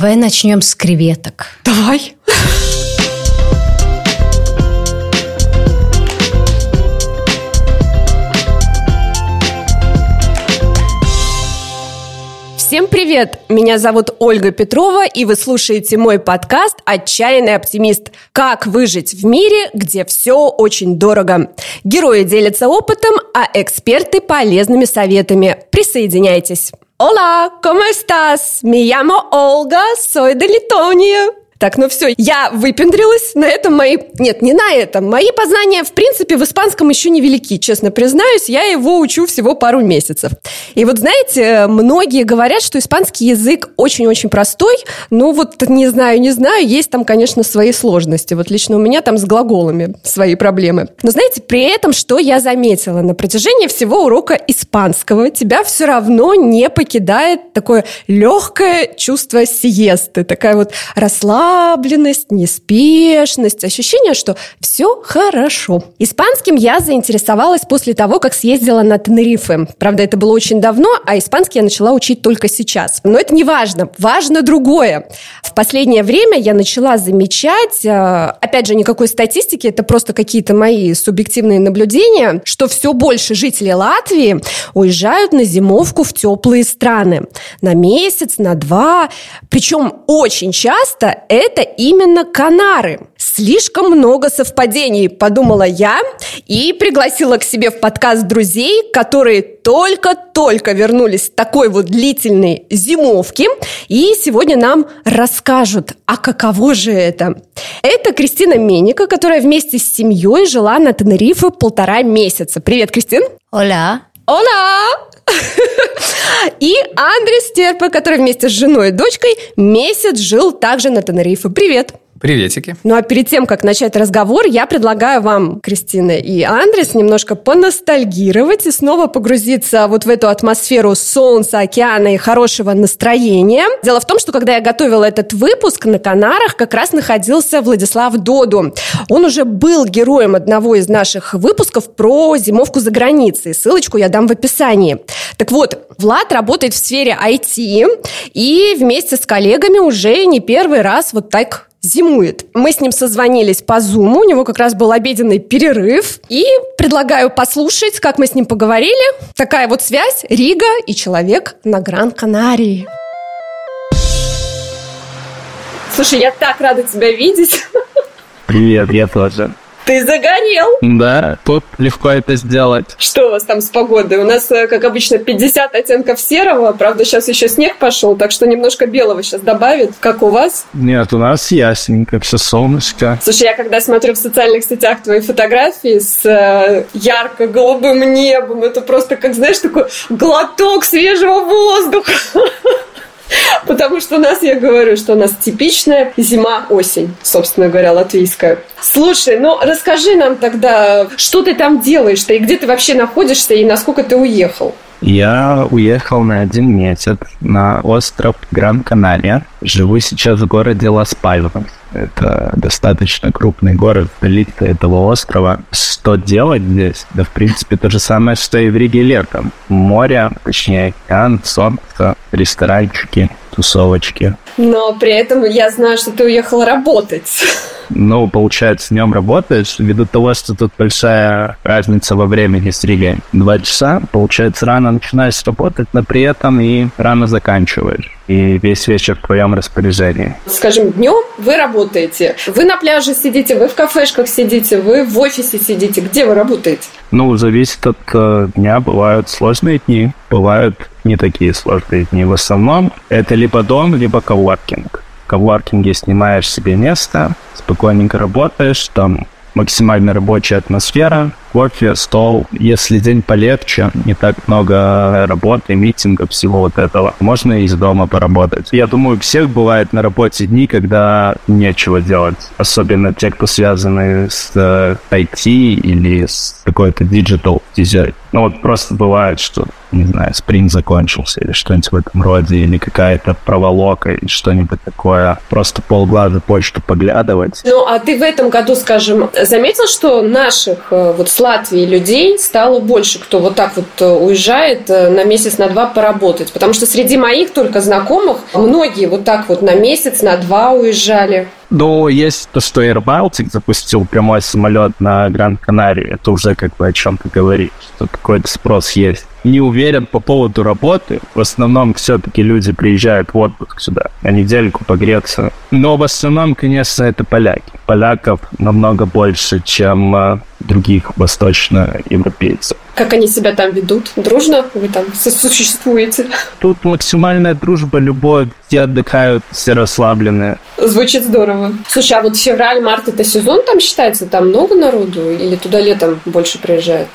Давай начнем с креветок. Давай. Всем привет! Меня зовут Ольга Петрова, и вы слушаете мой подкаст «Отчаянный оптимист. Как выжить в мире, где все очень дорого». Герои делятся опытом, а эксперты – полезными советами. Присоединяйтесь! Hola, ¿cómo estás? Me llamo Olga, soy de Letonia. Так, ну все, я выпендрилась, на этом мои... Нет, не на этом. Мои познания, в принципе, в испанском еще не велики, честно признаюсь. Я его учу всего пару месяцев. И вот, знаете, многие говорят, что испанский язык очень-очень простой. Ну вот, не знаю, не знаю, есть там, конечно, свои сложности. Вот лично у меня там с глаголами свои проблемы. Но знаете, при этом, что я заметила? На протяжении всего урока испанского тебя все равно не покидает такое легкое чувство сиесты. Такая вот расслабленность расслабленность, неспешность, ощущение, что все хорошо. Испанским я заинтересовалась после того, как съездила на Тенерифе. Правда, это было очень давно, а испанский я начала учить только сейчас. Но это не важно. Важно другое. В последнее время я начала замечать, э, опять же, никакой статистики, это просто какие-то мои субъективные наблюдения, что все больше жителей Латвии уезжают на зимовку в теплые страны. На месяц, на два. Причем очень часто это именно Канары. Слишком много совпадений, подумала я и пригласила к себе в подкаст друзей, которые только-только вернулись с такой вот длительной зимовки и сегодня нам расскажут, а каково же это. Это Кристина Меника, которая вместе с семьей жила на Тенерифе полтора месяца. Привет, Кристин! Оля! Оля! И Андрес Терпа, который вместе с женой и дочкой месяц жил также на Тенерифе. Привет! Приветики. Ну а перед тем, как начать разговор, я предлагаю вам, Кристина и Андрес, немножко поностальгировать и снова погрузиться вот в эту атмосферу солнца, океана и хорошего настроения. Дело в том, что когда я готовила этот выпуск, на Канарах как раз находился Владислав Доду. Он уже был героем одного из наших выпусков про зимовку за границей. Ссылочку я дам в описании. Так вот, Влад работает в сфере IT и вместе с коллегами уже не первый раз вот так зимует. Мы с ним созвонились по Zoom, у него как раз был обеденный перерыв. И предлагаю послушать, как мы с ним поговорили. Такая вот связь Рига и человек на Гран-Канарии. Слушай, я так рада тебя видеть. Привет, я тоже. Ты загорел. Да, тут легко это сделать. Что у вас там с погодой? У нас, э, как обычно, 50 оттенков серого. Правда, сейчас еще снег пошел, так что немножко белого сейчас добавит. Как у вас? Нет, у нас ясненько, все солнышко. Слушай, я когда смотрю в социальных сетях твои фотографии с э, ярко-голубым небом, это просто, как, знаешь, такой глоток свежего воздуха. Потому что у нас, я говорю, что у нас типичная зима-осень, собственно говоря, латвийская. Слушай, ну расскажи нам тогда, что ты там делаешь-то, и где ты вообще находишься, и насколько ты уехал? Я уехал на один месяц на остров Гран-Канария. Живу сейчас в городе Лас-Пальмас. Это достаточно крупный город, столица этого острова. Что делать здесь? Да, в принципе, то же самое, что и в Риге летом. Море, точнее, океан, солнце, ресторанчики, тусовочки. Но при этом я знаю, что ты уехал работать. Ну, получается, днем работаешь, ввиду того, что тут большая разница во времени с Ригой. Два часа, получается, рано начинаешь работать, но при этом и рано заканчиваешь. И весь вечер в твоем распоряжении. Скажем, днем вы работаете. Вы на пляже сидите, вы в кафешках сидите, вы в офисе сидите. Где вы работаете? Ну, зависит от э, дня. Бывают сложные дни, бывают не такие сложные дни. В основном это либо дом, либо коворкинг коворкинге снимаешь себе место, спокойненько работаешь, там максимально рабочая атмосфера, кофе, стол. Если день полегче, не так много работы, митингов, всего вот этого, можно из дома поработать. Я думаю, у всех бывает на работе дни, когда нечего делать. Особенно те, кто связаны с э, IT или с какой-то digital дизайн. Ну вот просто бывает, что, не знаю, спринт закончился или что-нибудь в этом роде, или какая-то проволока или что-нибудь такое. Просто полглаза почту поглядывать. Ну, а ты в этом году, скажем, заметил, что наших э, вот Латвии людей стало больше, кто вот так вот э, уезжает э, на месяц, на два поработать. Потому что среди моих только знакомых многие вот так вот на месяц, на два уезжали. Но есть то, что Air Baltic запустил прямой самолет на Гранд-Канарию. Это уже как бы о чем-то говорит, что какой-то спрос есть. Не уверен по поводу работы. В основном все-таки люди приезжают в отпуск сюда, на недельку погреться. Но в основном, конечно, это поляки. Поляков намного больше, чем э, других восточноевропейцев. Как они себя там ведут? Дружно вы там существуете? Тут максимальная дружба, любовь, все отдыхают, все расслабленные. Звучит здорово. Слушай, а вот февраль-март это сезон там считается? Там много народу? Или туда летом больше приезжают?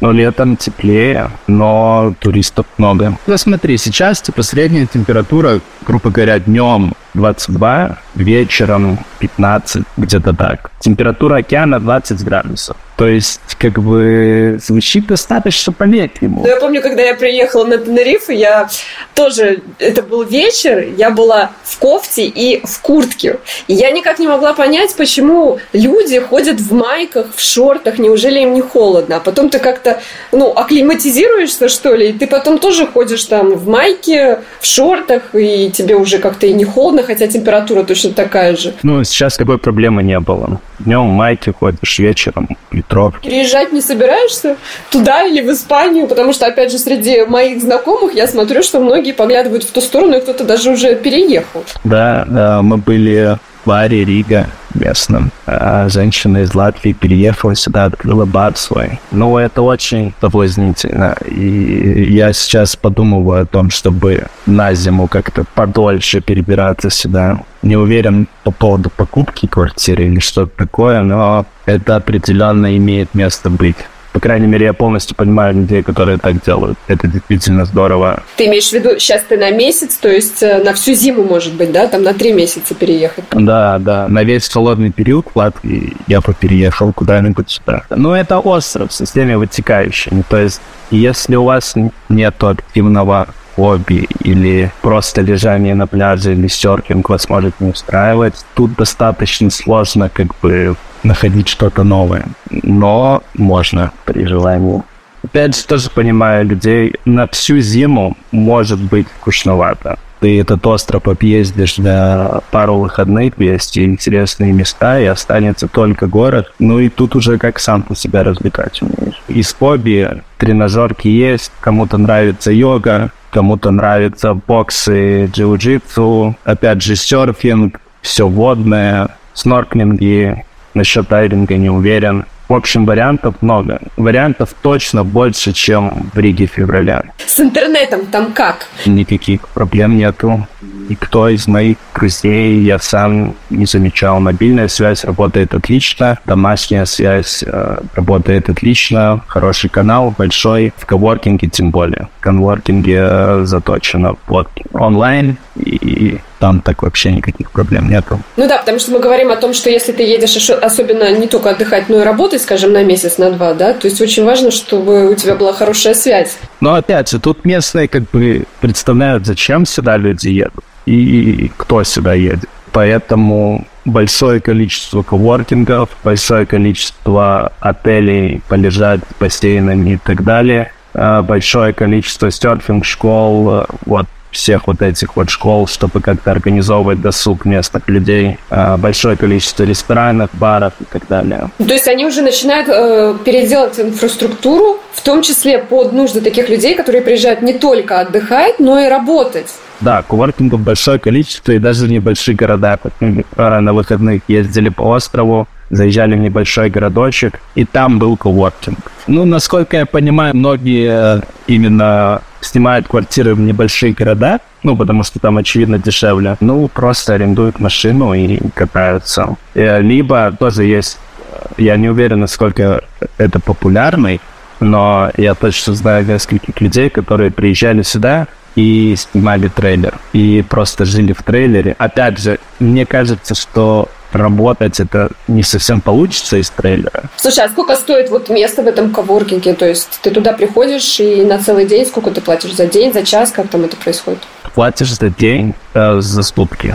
Ну, летом теплее, но туристов много. Ну, смотри, сейчас типа средняя температура, грубо говоря, днем 22, вечером 15, где-то так. Температура океана 20 градусов. То есть, как бы, звучит достаточно по-летнему. Ну, я помню, когда я приехала на Тенериф, я тоже, это был вечер, я была в кофте и в куртке. И я никак не могла понять, почему люди ходят в майках, в шортах, неужели им не холодно? А потом ты как-то, ну, акклиматизируешься, что ли, и ты потом тоже ходишь там в майке, в шортах, и тебе уже как-то и не холодно, хотя температура точно такая же. Ну, сейчас такой проблемы не было. Днем в майке ходишь, вечером метро. Переезжать не собираешься туда или в Испанию? Потому что, опять же, среди моих знакомых я смотрю, что многие поглядывают в ту сторону, и кто-то даже уже переехал. Да, да мы были в Ларе, Рига местном. А женщина из Латвии переехала сюда, открыла бар свой. Ну, это очень соблазнительно. И я сейчас подумываю о том, чтобы на зиму как-то подольше перебираться сюда. Не уверен по поводу покупки квартиры или что-то такое, но это определенно имеет место быть. По крайней мере, я полностью понимаю людей, которые так делают. Это действительно здорово. Ты имеешь в виду, сейчас ты на месяц, то есть э, на всю зиму, может быть, да? Там на три месяца переехать? Да, да. На весь холодный период в Латвии я бы переехал куда-нибудь сюда. Но это остров со всеми вытекающими. То есть, если у вас нет активного хобби или просто лежание на пляже или серфинг вас может не устраивать, тут достаточно сложно как бы находить что-то новое. Но можно при желании. Опять же, тоже понимаю людей, на всю зиму может быть скучновато. Ты этот остров объездишь для пару выходных, есть интересные места, и останется только город. Ну и тут уже как сам по себя развлекать умеешь. Из хобби тренажерки есть, кому-то нравится йога, кому-то нравится боксы, джиу-джитсу, опять же серфинг, все водное, снорклинги, Насчет дайвинга не уверен. В общем, вариантов много. Вариантов точно больше, чем в Риге февраля. С интернетом там как? Никаких проблем нету. Никто из моих друзей, я сам не замечал. Мобильная связь работает отлично, домашняя связь э, работает отлично, хороший канал, большой, в коворкинге тем более. В коворкинге э, заточено вот онлайн и там так вообще никаких проблем нету. Ну да, потому что мы говорим о том, что если ты едешь особенно не только отдыхать, но и работать, скажем, на месяц, на два, да, то есть очень важно, чтобы у тебя была хорошая связь. Но опять же, тут местные как бы представляют, зачем сюда люди едут и кто сюда едет. Поэтому большое количество коворкингов, большое количество отелей полежать с бассейнами и так далее, а большое количество серфинг-школ, вот всех вот этих вот школ, чтобы как-то организовывать досуг местных людей, а, большое количество ресторанов, баров и так далее. То есть они уже начинают э, переделать инфраструктуру, в том числе под нужды таких людей, которые приезжают не только отдыхать, но и работать. Да, коворкингов большое количество, и даже небольшие города. Мы на выходных ездили по острову, заезжали в небольшой городочек, и там был коворкинг. Ну, насколько я понимаю, многие э, именно снимают квартиры в небольшие города, ну, потому что там, очевидно, дешевле. Ну, просто арендуют машину и катаются. Э, либо тоже есть, э, я не уверен, насколько это популярный, но я точно знаю нескольких людей, которые приезжали сюда и снимали трейлер. И просто жили в трейлере. Опять же, мне кажется, что работать это не совсем получится из трейлера. Слушай, а сколько стоит вот место в этом коворкинге? То есть ты туда приходишь и на целый день сколько ты платишь за день, за час? Как там это происходит? Платишь за день, э, за сутки.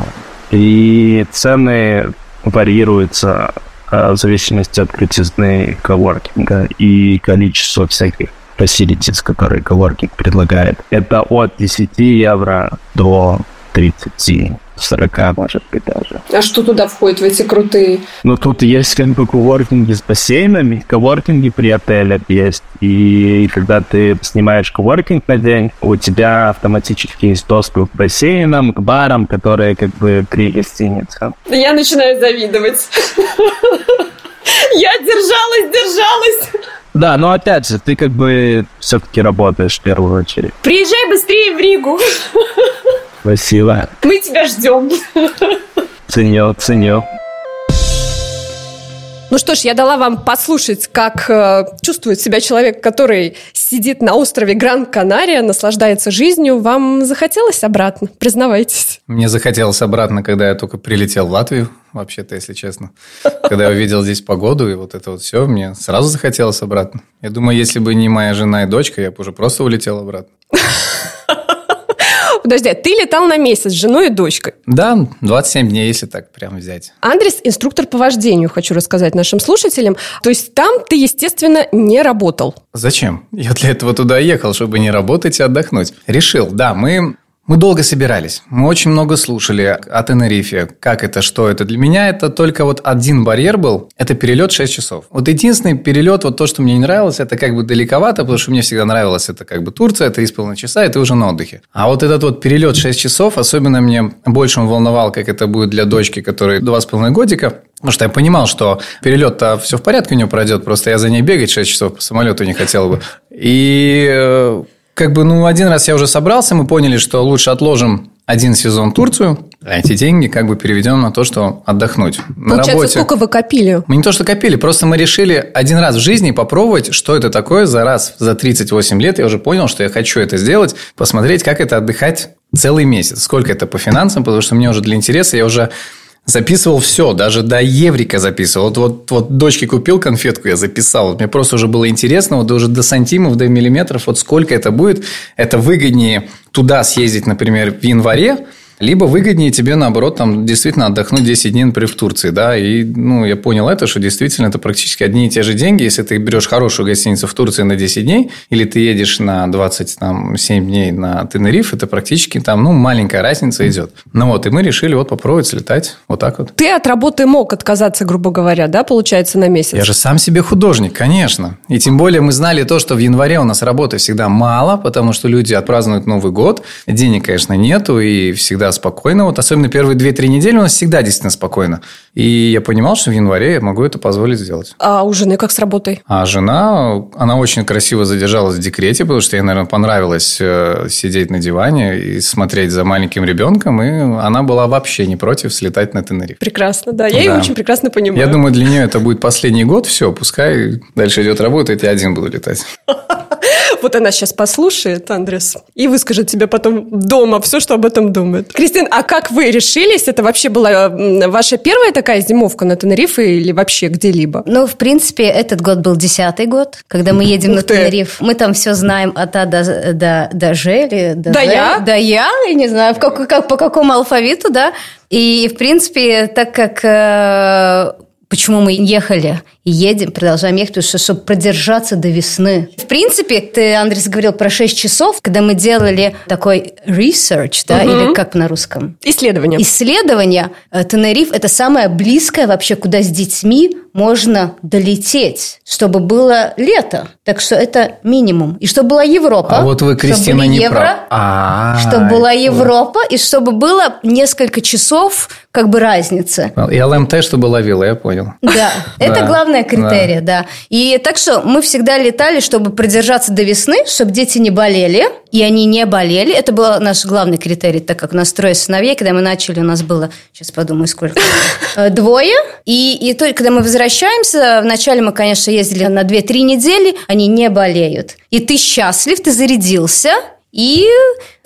И цены варьируются э, в зависимости от крутизны коворкинга и количества всяких facilities, которые коворкинг предлагает. Это от 10 евро до 30 40, может быть, даже. А что туда входит в эти крутые? Ну, тут есть как бы коворкинги с бассейнами, коворкинги при отелях есть. И когда ты снимаешь коворкинг на день, у тебя автоматически есть доступ к бассейнам, к барам, которые как бы при гостинице. Я начинаю завидовать. Я держалась, держалась. Да, но опять же, ты как бы все-таки работаешь в первую очередь. Приезжай быстрее в Ригу. Спасибо. Мы тебя ждем. Ценю, ценю. Ну что ж, я дала вам послушать, как э, чувствует себя человек, который сидит на острове Гран-Канария, наслаждается жизнью. Вам захотелось обратно? Признавайтесь. Мне захотелось обратно, когда я только прилетел в Латвию, вообще-то, если честно. Когда я увидел здесь погоду и вот это вот все, мне сразу захотелось обратно. Я думаю, если бы не моя жена и дочка, я бы уже просто улетел обратно. Подожди, а ты летал на месяц с женой и дочкой? Да, 27 дней, если так прямо взять. Андрес – инструктор по вождению, хочу рассказать нашим слушателям. То есть там ты, естественно, не работал. Зачем? Я для этого туда ехал, чтобы не работать и отдохнуть. Решил, да, мы мы долго собирались, мы очень много слушали о Тенерифе, как это, что это. Для меня это только вот один барьер был, это перелет 6 часов. Вот единственный перелет, вот то, что мне не нравилось, это как бы далековато, потому что мне всегда нравилось, это как бы Турция, это 3,5 часа, и ты уже на отдыхе. А вот этот вот перелет 6 часов, особенно мне больше он волновал, как это будет для дочки, которой 2,5 годика, Потому что я понимал, что перелет-то все в порядке у нее пройдет, просто я за ней бегать 6 часов по самолету не хотел бы. И э, как бы, ну, один раз я уже собрался, мы поняли, что лучше отложим один сезон Турцию, а эти деньги как бы переведем на то, что отдохнуть. На Получается, работе. сколько вы копили? Мы не то, что копили, просто мы решили один раз в жизни попробовать, что это такое за раз, за 38 лет. Я уже понял, что я хочу это сделать, посмотреть, как это отдыхать целый месяц. Сколько это по финансам, потому что мне уже для интереса, я уже Записывал все, даже до еврика записывал. Вот, вот, вот дочке купил конфетку, я записал. Мне просто уже было интересно, вот уже до сантимов, до миллиметров, вот сколько это будет. Это выгоднее туда съездить, например, в январе, либо выгоднее тебе, наоборот, там действительно отдохнуть 10 день, например, в Турции, да, и, ну, я понял это, что действительно это практически одни и те же деньги, если ты берешь хорошую гостиницу в Турции на 10 дней, или ты едешь на 27 дней на Тенериф, это практически там, ну, маленькая разница идет. Ну вот, и мы решили вот попробовать слетать вот так вот. Ты от работы мог отказаться, грубо говоря, да, получается, на месяц? Я же сам себе художник, конечно. И тем более мы знали то, что в январе у нас работы всегда мало, потому что люди отпразднуют Новый год, денег, конечно, нету, и всегда всегда спокойно. Вот особенно первые 2-3 недели у нас всегда действительно спокойно. И я понимал, что в январе я могу это позволить сделать. А у жены как с работой? А жена, она очень красиво задержалась в декрете, потому что ей, наверное, понравилось э, сидеть на диване и смотреть за маленьким ребенком. И она была вообще не против слетать на Тенериф. Прекрасно, да. Я да. ее очень прекрасно понимаю. Я думаю, для нее это будет последний год. Все, пускай дальше идет работа, и я один буду летать. Вот она сейчас послушает, Андрес, и выскажет тебе потом дома все, что об этом думает. Кристин, а как вы решились? Это вообще была ваша первая такая зимовка на Тенерифе или вообще где-либо? Ну, в принципе, этот год был десятый год, когда мы едем на Тенериф. Мы там все знаем от А до, до, до Ж или до Да я? Да я, я не знаю, в как, как, по какому алфавиту, да. И, в принципе, так как э, почему мы ехали и едем, продолжаем ехать, потому что, чтобы продержаться до весны. В принципе, ты, Андрес, говорил про 6 часов, когда мы делали такой research, да, угу. или как на русском? Исследование. Исследование. Э, Тенериф – это самое близкое вообще, куда с детьми можно долететь, чтобы было лето. Так что это минимум. И чтобы была Европа. А вот вы, Кристина, не евро, прав. А, чтобы была Европа, и чтобы было несколько часов как бы разницы. И ЛМТ, чтобы ловила, я понял. Да, это главное критерий, да. И так что мы всегда летали, чтобы продержаться до весны, чтобы дети не болели, и они не болели. Это был наш главный критерий, так как у нас трое сыновей, когда мы начали, у нас было, сейчас подумаю, сколько, э, двое. И, и только когда мы возвращаемся, вначале мы, конечно, ездили на 2-3 недели, они не болеют. И ты счастлив, ты зарядился, и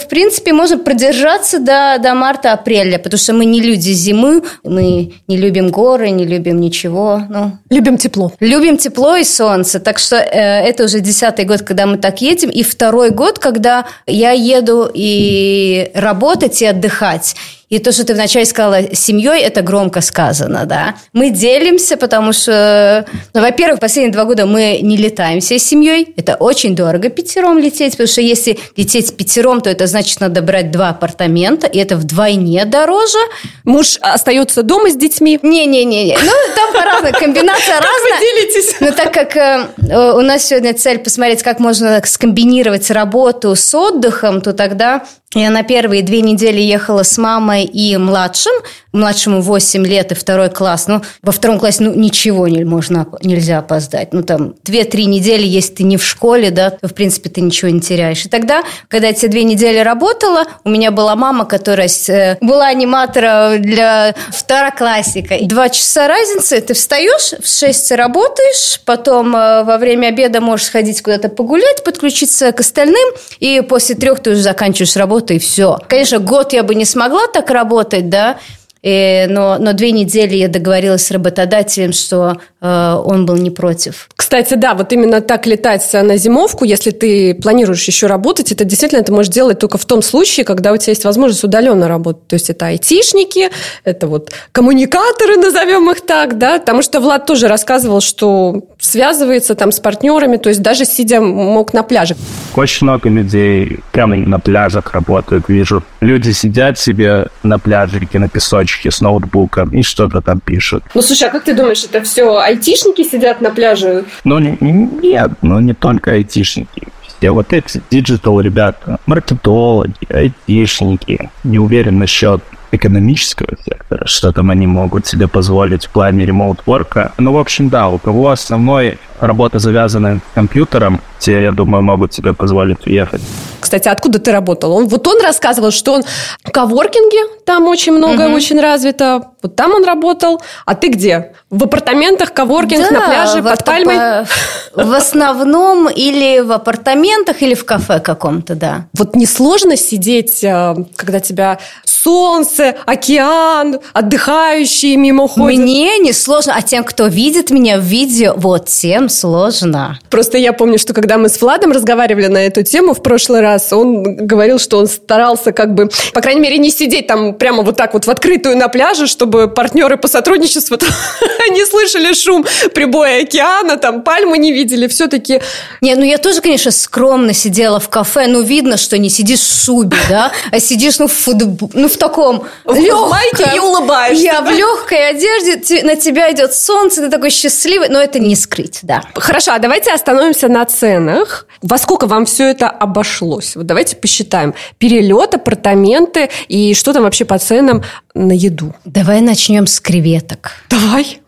В принципе, можно продержаться до, до марта-апреля, потому что мы не люди зимы, мы не любим горы, не любим ничего. Ну, Любим тепло. Любим тепло и солнце. Так что э, это уже десятый год, когда мы так едем. И второй год, когда я еду и работать, и отдыхать. И то, что ты вначале сказала, семьей, это громко сказано, да. Мы делимся, потому что, ну, во-первых, последние два года мы не летаем всей семьей. Это очень дорого пятером лететь, потому что если лететь пятером, то это значит, надо брать два апартамента, и это вдвойне дороже. Муж остается дома с детьми. Не-не-не, ну, там по-разному, комбинация разная. вы делитесь? Но так как э, у нас сегодня цель посмотреть, как можно скомбинировать работу с отдыхом, то тогда я на первые две недели ехала с мамой и младшим. Младшему 8 лет и второй класс. Ну, во втором классе ну, ничего не, можно, нельзя опоздать. Ну, там, 2-3 недели, если ты не в школе, да, то, в принципе, ты ничего не теряешь. И тогда, когда я те две недели работала, у меня была мама, которая э, была аниматором для второклассника. Два часа разницы, ты встаешь, в 6 работаешь, потом э, во время обеда можешь сходить куда-то погулять, подключиться к остальным, и после трех ты уже заканчиваешь работу, и все. Конечно, год я бы не смогла так работать, да, Э, но, но две недели я договорилась с работодателем, что э, он был не против. Кстати, да, вот именно так летать на зимовку, если ты планируешь еще работать, это действительно ты можешь делать только в том случае, когда у тебя есть возможность удаленно работать. То есть это айтишники, это вот коммуникаторы, назовем их так, да, потому что Влад тоже рассказывал, что связывается там с партнерами, то есть даже сидя мог на пляже. Очень много людей прямо на пляжах работают, вижу. Люди сидят себе на пляжике, на песочке с ноутбуком и что-то там пишут. Ну, слушай, а как ты думаешь, это все айтишники сидят на пляже? Ну, не- не- нет, ну не только айтишники. Все вот эти digital ребята, маркетологи, айтишники. Не уверен насчет экономического сектора, что там они могут себе позволить в плане remote work а. Ну, в общем, да, у кого основной работа завязана с компьютером, те, я думаю, могут себе позволить уехать. Кстати, откуда ты работал? Он, вот он рассказывал, что он в коворкинге, там очень много, очень развито. Вот там он работал. А ты где? В апартаментах, коворкинг, на пляже, в под пальмой? по- В основном или в апартаментах, или в кафе каком-то, да. Вот несложно сидеть, э, когда тебя солнце, океан, отдыхающие мимо ходят? Мне не сложно, а тем, кто видит меня в видео, вот тем сложно. Просто я помню, что когда мы с Владом разговаривали на эту тему в прошлый раз, он говорил, что он старался как бы, по крайней мере, не сидеть там прямо вот так вот в открытую на пляже, чтобы партнеры по сотрудничеству не слышали шум прибоя океана, там пальмы не видели, все-таки Не, ну я тоже, конечно, скромно сидела в кафе, но видно, что не сидишь в шубе, да, а сидишь, ну, в, футб- ну, в таком В легком. майке и улыбаешься, Я да? в легкой одежде, на тебя идет солнце, ты такой счастливый, но это не скрыть, да. Хорошо, а давайте остановимся на ценах. Во сколько вам все это обошлось? Вот давайте посчитаем. Перелет, апартаменты и что там вообще по ценам на еду. Давай начнем с креветок. Давай.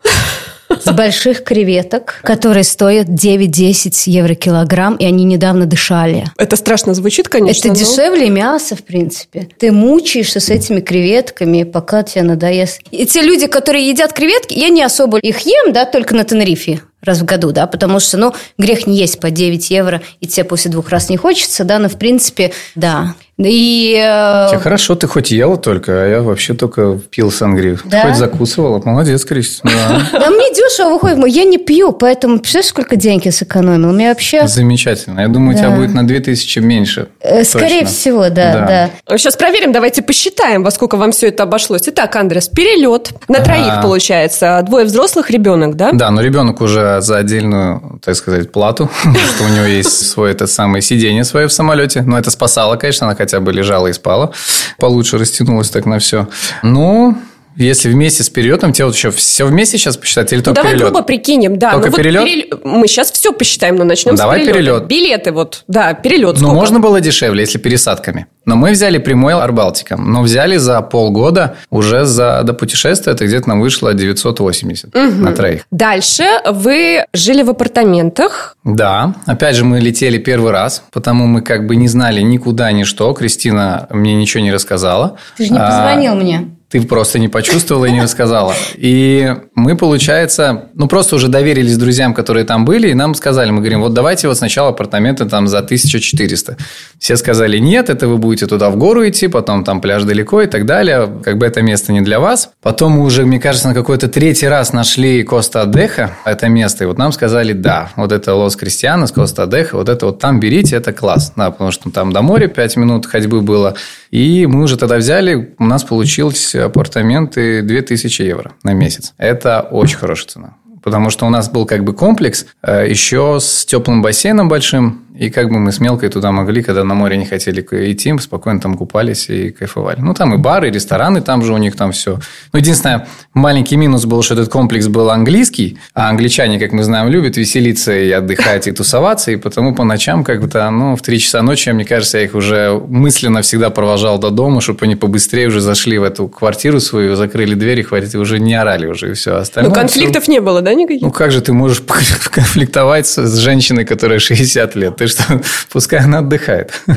С больших креветок, которые стоят 9-10 евро килограмм, и они недавно дышали. Это страшно звучит, конечно. Это но- дешевле мяса, в принципе. Ты мучаешься с этими креветками, пока тебе надоест. И те люди, которые едят креветки, я не особо их ем, да, только на Тенерифе раз в году, да, потому что, ну, грех не есть по 9 евро, и тебе после двух раз не хочется, да, но, в принципе, да. И... э, Тебе хорошо, ты хоть ела только, а я вообще только пил сангрию. Ты Да? хоть закусывала. Молодец, Крис. Да. Мне дешево выходит, я не пью, поэтому представляешь, сколько денег я сэкономила? У меня вообще... Замечательно. Я думаю, у тебя будет на 2000 меньше. э, Скорее всего, да, да. Сейчас проверим, давайте посчитаем, во сколько вам все это обошлось. Итак, Андрес, перелет. На троих получается. Двое взрослых, ребенок, да? Да, но ребенок уже за отдельную, так сказать, плату, что у него есть свое это самое сиденье свое в самолете. Но это спасало, конечно, она хотя бы лежала и спала. Получше растянулась так на все. Ну, если вместе с перелетом, тебе вот еще все вместе сейчас посчитать или Ну, только давай перелет? грубо прикинем, да. Только Ну, вот перелет? перел- Мы сейчас все посчитаем, но начнем Давай с перелета. перелет. Билеты вот, да, перелет. Ну, можно было дешевле, если пересадками. Но мы взяли прямой Арбалтиком. Но взяли за полгода уже за до путешествия, это где-то нам вышло 980 на троих. Дальше вы жили в апартаментах. Да, опять же, мы летели первый раз, потому мы как бы не знали никуда, ни что. Кристина мне ничего не рассказала. Ты же не А, позвонил мне. Ты просто не почувствовала и не рассказала. И мы, получается, ну, просто уже доверились друзьям, которые там были, и нам сказали, мы говорим, вот давайте вот сначала апартаменты там за 1400. Все сказали, нет, это вы будете туда в гору идти, потом там пляж далеко и так далее, как бы это место не для вас. Потом мы уже, мне кажется, на какой-то третий раз нашли Коста Адеха, это место, и вот нам сказали, да, вот это Лос Кристианос, Коста Адеха, вот это вот там берите, это класс, да, потому что там до моря 5 минут ходьбы было, и мы уже тогда взяли, у нас получилось апартаменты 2000 евро на месяц. Это очень хорошая цена. Потому что у нас был как бы комплекс э, еще с теплым бассейном большим, и как бы мы с мелкой туда могли, когда на море не хотели идти, спокойно там купались и кайфовали. Ну, там и бары, и рестораны, там же у них там все. Ну, единственное, маленький минус был, что этот комплекс был английский, а англичане, как мы знаем, любят веселиться и отдыхать, и тусоваться, и потому по ночам как бы-то, ну, в 3 часа ночи, мне кажется, я их уже мысленно всегда провожал до дома, чтобы они побыстрее уже зашли в эту квартиру свою, закрыли хватит, и уже не орали уже, и все остальное. Ну, конфликтов все... не было, да, никаких? Ну, как же ты можешь конфликтовать с женщиной, которая 60 лет? ты что, пускай она отдыхает.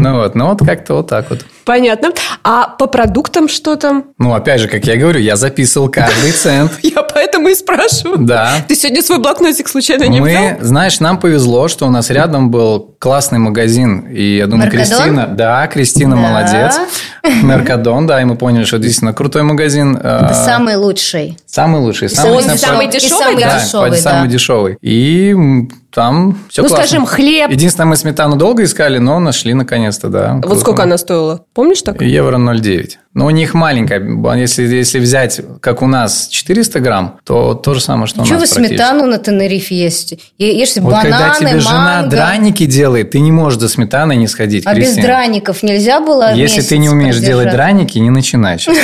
Ну вот, ну вот как-то вот так вот. Понятно. А по продуктам что там? Ну, опять же, как я говорю, я записывал каждый цент. Я поэтому и спрашиваю. Да. Ты сегодня свой блокнотик случайно не Мы, взял? знаешь, нам повезло, что у нас рядом был классный магазин. И я думаю? Кристина... Да, Кристина молодец. Меркадон, да, и мы поняли, что действительно крутой магазин. Это А, самый лучший. Самый лучший. Самый, самый самый дешевый, да? Самый дешевый. И там все Ну, классно. скажем, хлеб. Единственное, мы сметану долго искали, но нашли наконец-то, да. Вот сколько она стоила? Помнишь так? Евро 0,9. Но у них маленькая. Если, если взять, как у нас, 400 грамм, то то же самое, что у Чего вы нас практически. сметану на Тенерифе есть? Ешьте Вот бананы, когда тебе жена манго. драники делает, ты не можешь за сметаной не сходить, А без Кристина. драников нельзя было Если ты не умеешь продержать? делать драники, не начинай сейчас.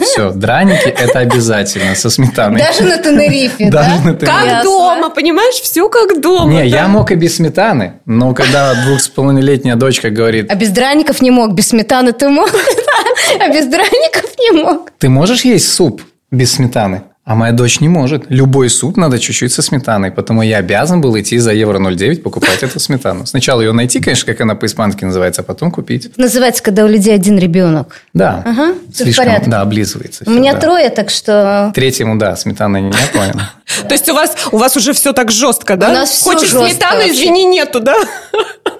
Все, драники – это обязательно со сметаной. Даже на Тенерифе, да? Даже на Тенерифе. Как дома, понимаешь? Все как дома. Не, я мог и без сметаны, но когда двух с половиной-летняя дочка говорит, А без драников не мог, без сметаны ты мог, а без драников не мог. ты можешь есть суп без сметаны? А моя дочь не может. Любой суп надо чуть-чуть со сметаной, потому я обязан был идти за евро 0,9 покупать эту сметану. Сначала ее найти, конечно, как она по-испански называется, а потом купить. Называется, когда у людей один ребенок. Да. Ага, Слишком, да, облизывается. У меня да. трое, так что... Третьему, да, сметана не я понял. То есть у вас, у вас уже все так жестко, да? У нас всё Хочешь жестко сметану, вообще. извини, нету, да?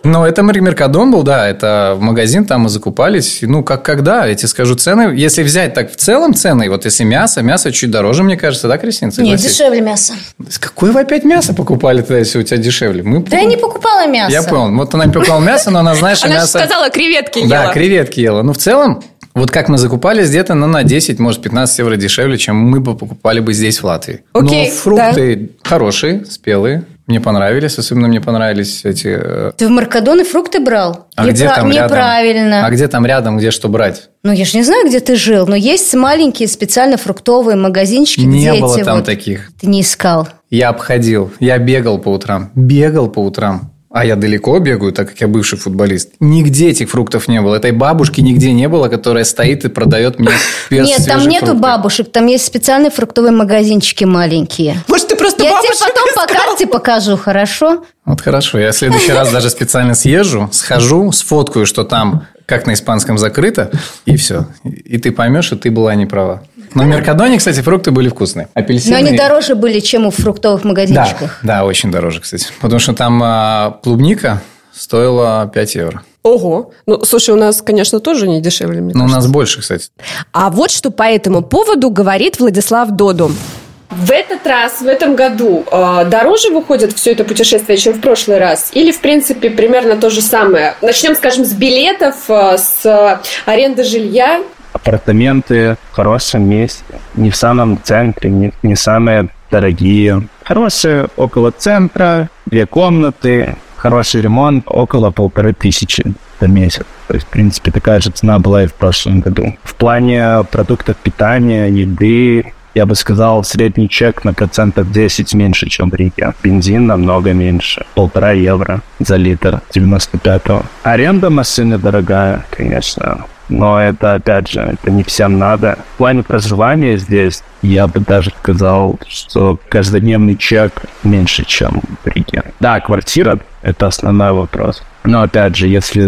Но это Мер- Меркадон был, да, это в магазин, там мы закупались. Ну, как когда, я тебе скажу, цены, если взять так в целом цены, вот если мясо, мясо чуть дороже, мне кажется, да, Кристина? Нет, дешевле мясо. Какое вы опять мясо покупали тогда, если у тебя дешевле? Мы Да я не покупала мясо. Я понял. Вот она пекла мясо, но она, знаешь, Она мясо... сказала, креветки Да, ела. креветки ела. Ну, в целом, вот как мы закупались где-то ну, на 10, может, 15 евро дешевле, чем мы бы покупали бы здесь, в Латвии. Окей, Но фрукты хорошие, спелые. Мне понравились. Особенно мне понравились эти... э, Ты в Маркадоне фрукты брал? А где Непра- там рядом? Неправильно. А где там рядом, где что брать? Ну, я же не знаю, где ты жил, но есть маленькие специально фруктовые магазинчики, Не где было эти там вот- таких. Ты не искал. Я обходил. Я бегал по утрам. Бегал по утрам. А я далеко бегаю, так как я бывший футболист. Нигде этих фруктов не было. Этой бабушки нигде не было, которая стоит и продает мне перс- Нет, там нету фрукты. бабушек, там есть специальные фруктовые магазинчики маленькие. Может, ты просто Я тебе потом по искал? карте покажу, хорошо? Вот хорошо. Я в следующий раз даже специально съезжу, схожу, сфоткаю, что там как на испанском закрыто, и все. И ты поймешь, что ты была не права. Но в Меркадоне, кстати, фрукты были вкусные. Апельсины. Но они дороже были, чем у фруктовых Да, магазинчиках. да, очень дороже, кстати. Потому что там а, клубника стоила 5 евро. Ого. Ну, слушай, у нас, конечно, тоже не дешевле, мне Но у кажется. нас больше, кстати. А вот что по этому поводу говорит Владислав Доду. В этот раз, в этом году, э, дороже выходит все это путешествие, чем в прошлый раз? Или, в принципе, примерно то же самое? Начнем, скажем, с билетов, э, с э, аренды жилья. Апартаменты в хорошем месте, не в самом центре, не, не самые дорогие. Хорошие около центра, две комнаты, хороший ремонт, около полторы тысячи за месяц. То есть, в принципе, такая же цена была и в прошлом году. В плане продуктов питания, еды, я бы сказал, средний чек на процентов 10 меньше, чем в Риге. Бензин намного меньше. Полтора евро за литр 95-го. Аренда машины дорогая, конечно. Но это, опять же, это не всем надо. В плане проживания здесь, я бы даже сказал, что каждодневный чек меньше, чем в Риге. Да, квартира – это основной вопрос. Но опять же, если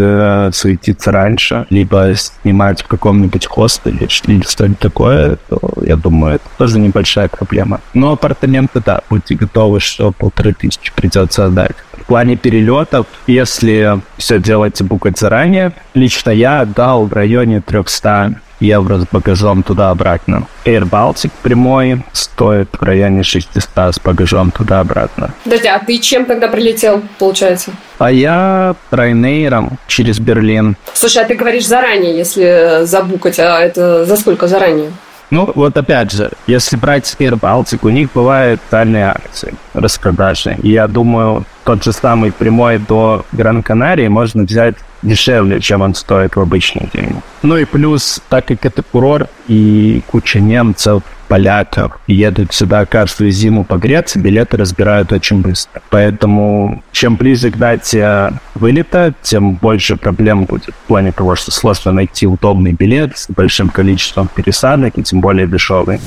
э, суетиться раньше, либо снимать в каком-нибудь хостеле или что-нибудь такое, то я думаю, это тоже небольшая проблема. Но апартаменты, да, будьте готовы, что полторы тысячи придется отдать. В плане перелетов, если все делаете букать заранее, лично я отдал в районе 300 евро с багажом туда-обратно. Air Baltic прямой стоит в районе 600 с багажом туда-обратно. Подожди, а ты чем тогда прилетел, получается? А я Ryanair через Берлин. Слушай, а ты говоришь заранее, если забукать, а это за сколько заранее? Ну, вот опять же, если брать Air Baltic, у них бывают тотальные акции распродажи. И я думаю, тот же самый прямой до Гран-Канарии можно взять дешевле, чем он стоит в обычный день. Ну и плюс, так как это курорт и куча немцев, поляков едут сюда каждую зиму погреться, билеты разбирают очень быстро. Поэтому чем ближе к дате вылета, тем больше проблем будет в плане того, что сложно найти удобный билет с большим количеством пересадок и тем более дешевый.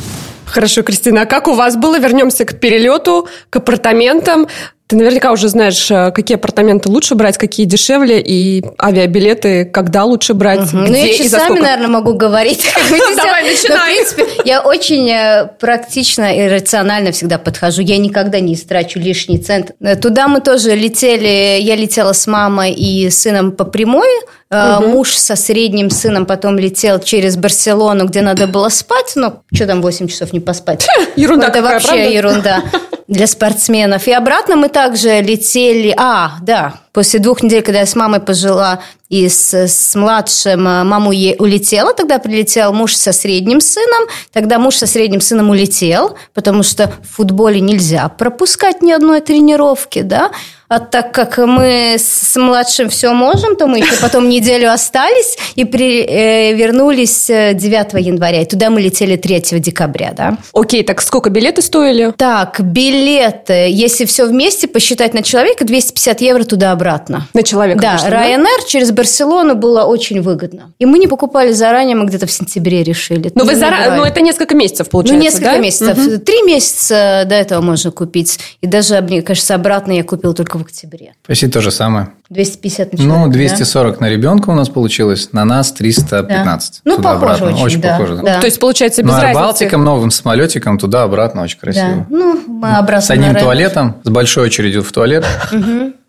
Хорошо, Кристина, а как у вас было? Вернемся к перелету, к апартаментам. Ты наверняка уже знаешь, э, какие апартаменты лучше брать, какие дешевле, и авиабилеты когда лучше брать, угу. где ну, я часами, наверное, могу говорить. Давай, начинай. в принципе, я очень э, практично и рационально всегда подхожу. Я никогда не истрачу лишний цент. Э, туда мы тоже летели, я летела с мамой и сыном по прямой, Угу. Муж со средним сыном потом летел через Барселону, где надо было спать. Ну, что там 8 часов не поспать? Ерунда Это вообще правда? ерунда для спортсменов. И обратно мы также летели... А, да, после двух недель, когда я с мамой пожила и с, с младшим, э, мама улетела, тогда прилетел муж со средним сыном, тогда муж со средним сыном улетел, потому что в футболе нельзя пропускать ни одной тренировки, да, а так как мы с младшим все можем, то мы еще потом неделю остались и при, э, вернулись 9 э, января. И туда мы летели 3 декабря, да. Окей, так сколько билеты стоили? Так, билеты, если все вместе посчитать на человека, 250 евро туда-обратно. На человека? Да, конечно, Ryanair да? через Барселону было очень выгодно. И мы не покупали заранее, мы где-то в сентябре решили. Но, вы зара... Но это несколько месяцев получается, Ну, несколько да? месяцев. Угу. Три месяца до этого можно купить. И даже, мне кажется, обратно я купил только в октябре. Почти то же самое. 250 на человека, Ну, 240 да? на ребенка у нас получилось, на нас 315. Да. Ну, похоже очень, очень да. похоже. Да. То есть, получается, без ну, разницы. Балтиком, новым самолетиком, туда-обратно, очень красиво. Да. Ну, мы обратно С одним туалетом, с большой очередью в туалет.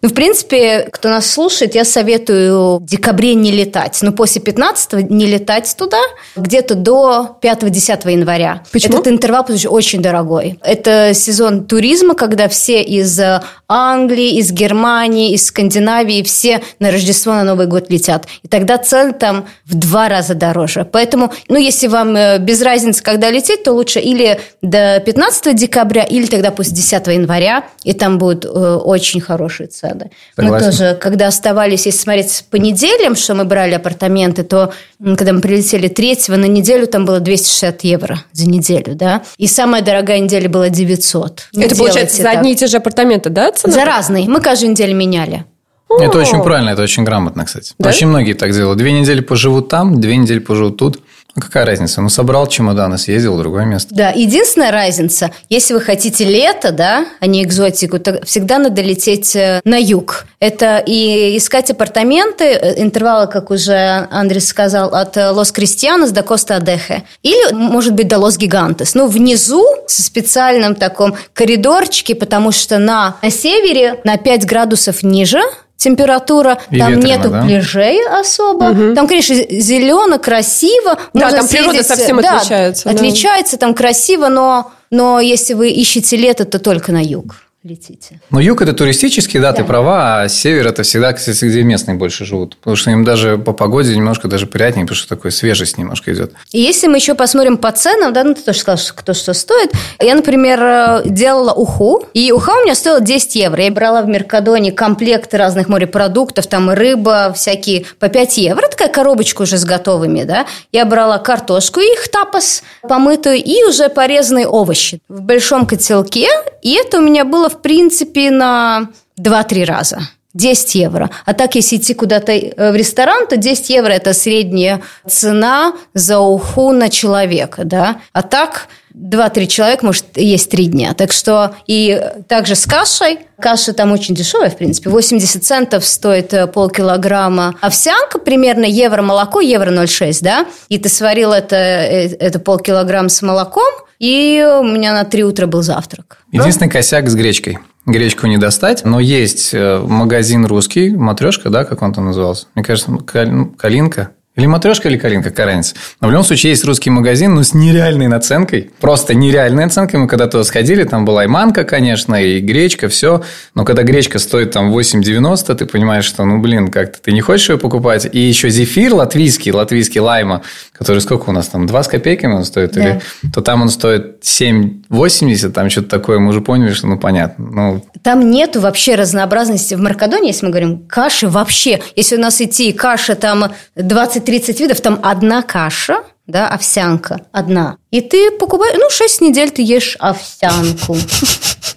Ну, в принципе, кто нас слушает, я советую в декабре не летать. Ну, после 15 не летать туда, где-то до 5-10 января. Почему? Этот интервал, очень дорогой. Это сезон туризма, когда все из Англии, из Германии, из Скандинавии, все на Рождество, на Новый год летят. И тогда цель там в два раза дороже. Поэтому, ну, если вам э, без разницы, когда лететь, то лучше или до 15 декабря, или тогда после 10 января, и там будут э, очень хорошие цены сада. Согласен. Мы тоже, когда оставались, если смотреть по неделям, что мы брали апартаменты, то когда мы прилетели третьего, на неделю там было 260 евро за неделю, да. И самая дорогая неделя была 900. Не Это получается за одни и те же апартаменты, да? Цена? За разные. Мы каждую неделю меняли. Это очень правильно, это очень грамотно, кстати. Да? Очень многие так делают. Две недели поживут там, две недели поживут тут. Ну, какая разница? Ну, собрал чемодан и съездил в другое место. Да, единственная разница, если вы хотите лето, да, а не экзотику, то всегда надо лететь э, на юг. Это и искать апартаменты, э, интервалы, как уже Андрей сказал, от э, Лос Кристианос до Коста Адехе. Или, может быть, до Лос Гигантес. Ну, внизу, со специальным таком коридорчике, потому что на, на севере на 5 градусов ниже – температура, и там ветрено, нету да? пляжей особо. Угу. Там, конечно, зелено, красиво. Да, Можно там природа совсем да, отличается. Да. Отличается, там красиво, но, но если вы ищете лето, то только на юг летите. Ну, юг – это туристический, да, да, ты права, а север – это всегда, кстати, где местные больше живут. Потому что им даже по погоде немножко даже приятнее, потому что такой свежесть немножко идет. И если мы еще посмотрим по ценам, да, ну, ты тоже сказал, кто что стоит. Я, например, э, делала уху, и уха у меня стоила 10 евро. Я брала в Меркадоне комплекты разных морепродуктов, там рыба, всякие по 5 евро. Такая коробочка уже с готовыми, да. Я брала картошку, их тапос помытую, и уже порезанные овощи в большом котелке. И это у меня было, в принципе, на 2-3 раза. 10 евро. А так, если идти куда-то э, в ресторан, то 10 евро – это средняя цена за уху на человека. Да? А так, 2-3 человека может есть 3 дня. Так что и также с кашей. Каша там очень дешевая, в принципе. 80 центов стоит э, полкилограмма. Овсянка примерно евро молоко, евро 0,6, да? И ты сварил это, э, это полкилограмма с молоком, и у меня на 3 утра был завтрак. Единственный косяк с гречкой. Гречку не достать, но есть э, магазин русский, матрешка, да, как он там назывался? Мне кажется, Калинка. Или матрешка, или калинка, какая разница. Но в любом случае есть русский магазин, но с нереальной наценкой. Просто нереальной наценкой. Мы когда туда сходили, там была и манка, конечно, и гречка, все. Но когда гречка стоит там 8,90, ты понимаешь, что, ну, блин, как-то ты не хочешь ее покупать. И еще зефир латвийский, латвийский лайма, который сколько у нас там, 2 с копейками он стоит? Да. Или, то там он стоит 7,80, там что-то такое. Мы уже поняли, что, ну, понятно. Ну... Там нету вообще разнообразности. В Маркадоне, если мы говорим, каши вообще. Если у нас идти каша там 20 30 видов, там одна каша, да, овсянка, одна. И ты покупаешь, ну, 6 недель ты ешь овсянку.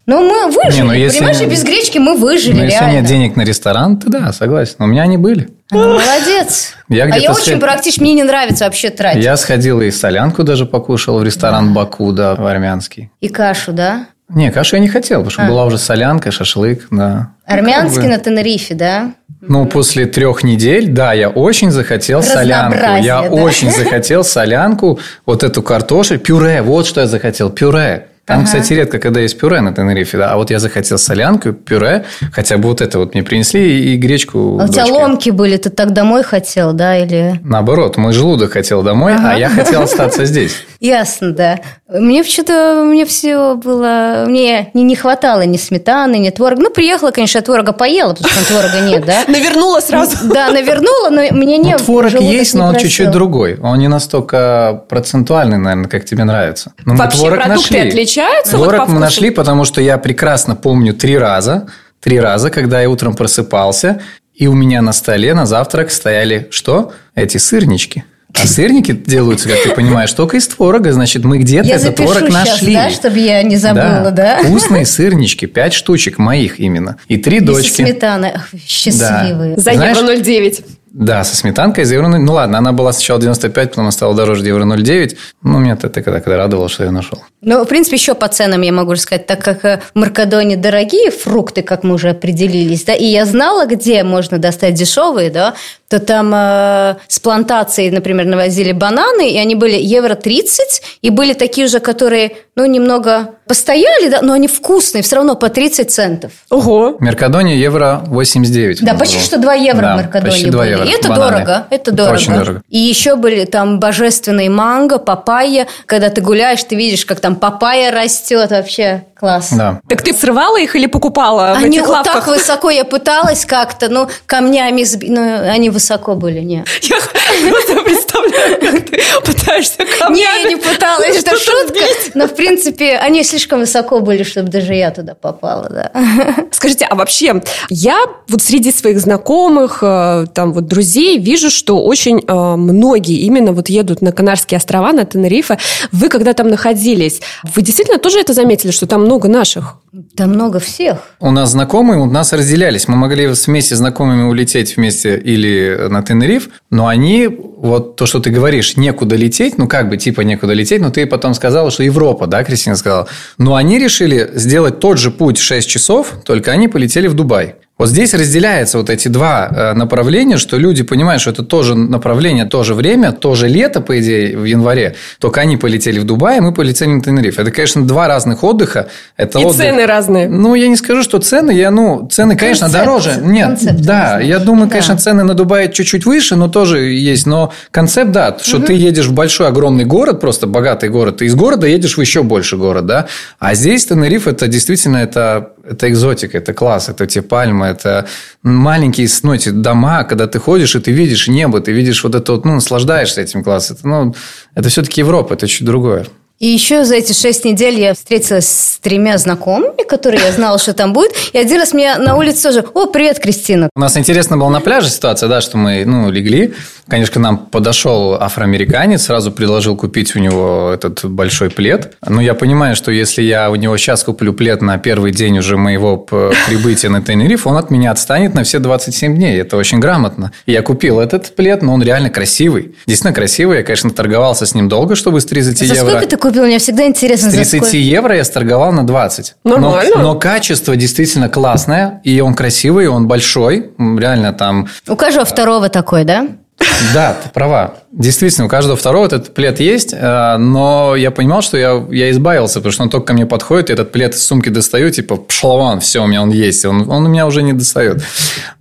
Ну, мы выжили, не, ну, если, понимаешь, и без гречки мы выжили, ну, если реально. нет денег на ресторан, то да, согласен. Но у меня они были. Ну, молодец. Я а я очень практически, мне не нравится вообще тратить. Я сходил и солянку даже покушал в ресторан да. Баку, да, в армянский. И кашу, да? Не, кашу я не хотел, потому что а. была уже солянка, шашлык, да. Армянский ну, как бы... на Тенерифе, да? Ну, после трех недель, да, я очень захотел солянку. Я да? очень захотел солянку, вот эту картошель, пюре, вот что я захотел, пюре. Там, ага. кстати, редко, когда есть пюре на Тенерифе, да. А вот я захотел солянку, пюре, хотя бы вот это вот мне принесли и гречку. А у тебя ломки были, ты так домой хотел, да, или? Наоборот, мой желудок хотел домой, ага. а я хотел остаться здесь. Ясно, да. Мне что-то, мне все было, мне не, не хватало ни сметаны, ни творога. Ну, приехала, конечно, я творога поела, потому что творога нет, да. Навернула сразу. Да, навернула, но мне не ну, Творог есть, но он чуть-чуть другой. Он не настолько процентуальный, наверное, как тебе нравится. Но Вообще продукты отличаются? Отличаются? Город вот мы нашли, потому что я прекрасно помню три раза, три раза, когда я утром просыпался, и у меня на столе на завтрак стояли что? Эти сырнички. А сырники делаются, как ты понимаешь, только из творога. Значит, мы где-то этот творог сейчас, нашли. да, чтобы я не забыла, да? да? Вкусные сырнички, пять штучек моих именно. И три и дочки. Со сметаной. Счастливые. Да. За евро 0,9. Да, со сметанкой за евро 0. Ну ладно, она была сначала 95, потом она стала дороже евро 0,9. Ну, меня это когда, когда радовало, что я нашел. Ну, в принципе, еще по ценам я могу сказать, так как э, в Маркадоне дорогие фрукты, как мы уже определились, да, и я знала, где можно достать дешевые, да, то там э, с плантацией, например, навозили бананы, и они были евро 30, и были такие же, которые, ну, немного постояли, да, но они вкусные, все равно по 30 центов. Ого! В Меркадоне евро 89. Да, почти что 2 евро да, в Меркадоне почти 2 были. Евро. И это бананы. дорого, это дорого. Очень дорого. И еще были там божественные манго, папайя, когда ты гуляешь, ты видишь, как там там папайя растет вообще. Класс. Да. Так ты срывала их или покупала они в этих вот так высоко я пыталась как-то, ну, камнями, ну, они высоко были, нет. Я просто представляю, как ты пытаешься камнями Не, я не пыталась, это шутка. Но, в принципе, они слишком высоко были, чтобы даже я туда попала, да. Скажите, а вообще, я вот среди своих знакомых, э, там вот друзей вижу, что очень э, многие именно вот едут на Канарские острова, на Тенерифе. Вы когда там находились, вы действительно тоже это заметили, что там много наших. Да много всех. У нас знакомые у нас разделялись. Мы могли вместе с знакомыми улететь вместе или на Тенериф, но они, вот то, что ты говоришь, некуда лететь, ну как бы типа некуда лететь, но ты потом сказала, что Европа, да, Кристина сказала. Но они решили сделать тот же путь 6 часов, только они полетели в Дубай. Вот здесь разделяются вот эти два э, направления, что люди понимают, что это тоже направление, тоже время, тоже лето, по идее, в январе. Только они полетели в Дубай, а мы полетели на Тенериф. Это, конечно, два разных отдыха. Это И отдых... цены разные. Ну, я не скажу, что цены, я, ну, цены, конечно, концепт, дороже. Нет, концепт, да, я думаю, да. конечно, цены на Дубае чуть-чуть выше, но тоже есть. Но концепт, да, что угу. ты едешь в большой, огромный город, просто богатый город, ты из города едешь в еще больше город, да. А здесь Тенериф, это действительно, это это экзотика, это класс, это те пальмы, это маленькие ну, эти дома, когда ты ходишь, и ты видишь небо, ты видишь вот это вот, ну, наслаждаешься этим классом. Это, ну, это все-таки Европа, это чуть другое. И еще за эти шесть недель я встретилась с тремя знакомыми, которые я знала, что там будет. И один раз меня на улице тоже, о, привет, Кристина. У нас интересно была на пляже ситуация, да, что мы, ну, легли. Конечно, к нам подошел афроамериканец, сразу предложил купить у него этот большой плед. Но я понимаю, что если я у него сейчас куплю плед на первый день уже моего прибытия на Тенериф, он от меня отстанет на все 27 дней. Это очень грамотно. И я купил этот плед, но он реально красивый. Действительно красивый. Я, конечно, торговался с ним долго, чтобы стризать евро. За сколько ты купил? Мне всегда интересно, С за 30 сколько. евро я сторговал на 20. Нормально. Но, но качество действительно классное, и он красивый, и он большой. Реально там... У каждого второго такой, да? Да, ты права. Действительно, у каждого второго этот плед есть, э, но я понимал, что я, я избавился, потому что он только ко мне подходит, и этот плед из сумки достаю, типа, пшел вон, все, у меня он есть, он, он у меня уже не достает.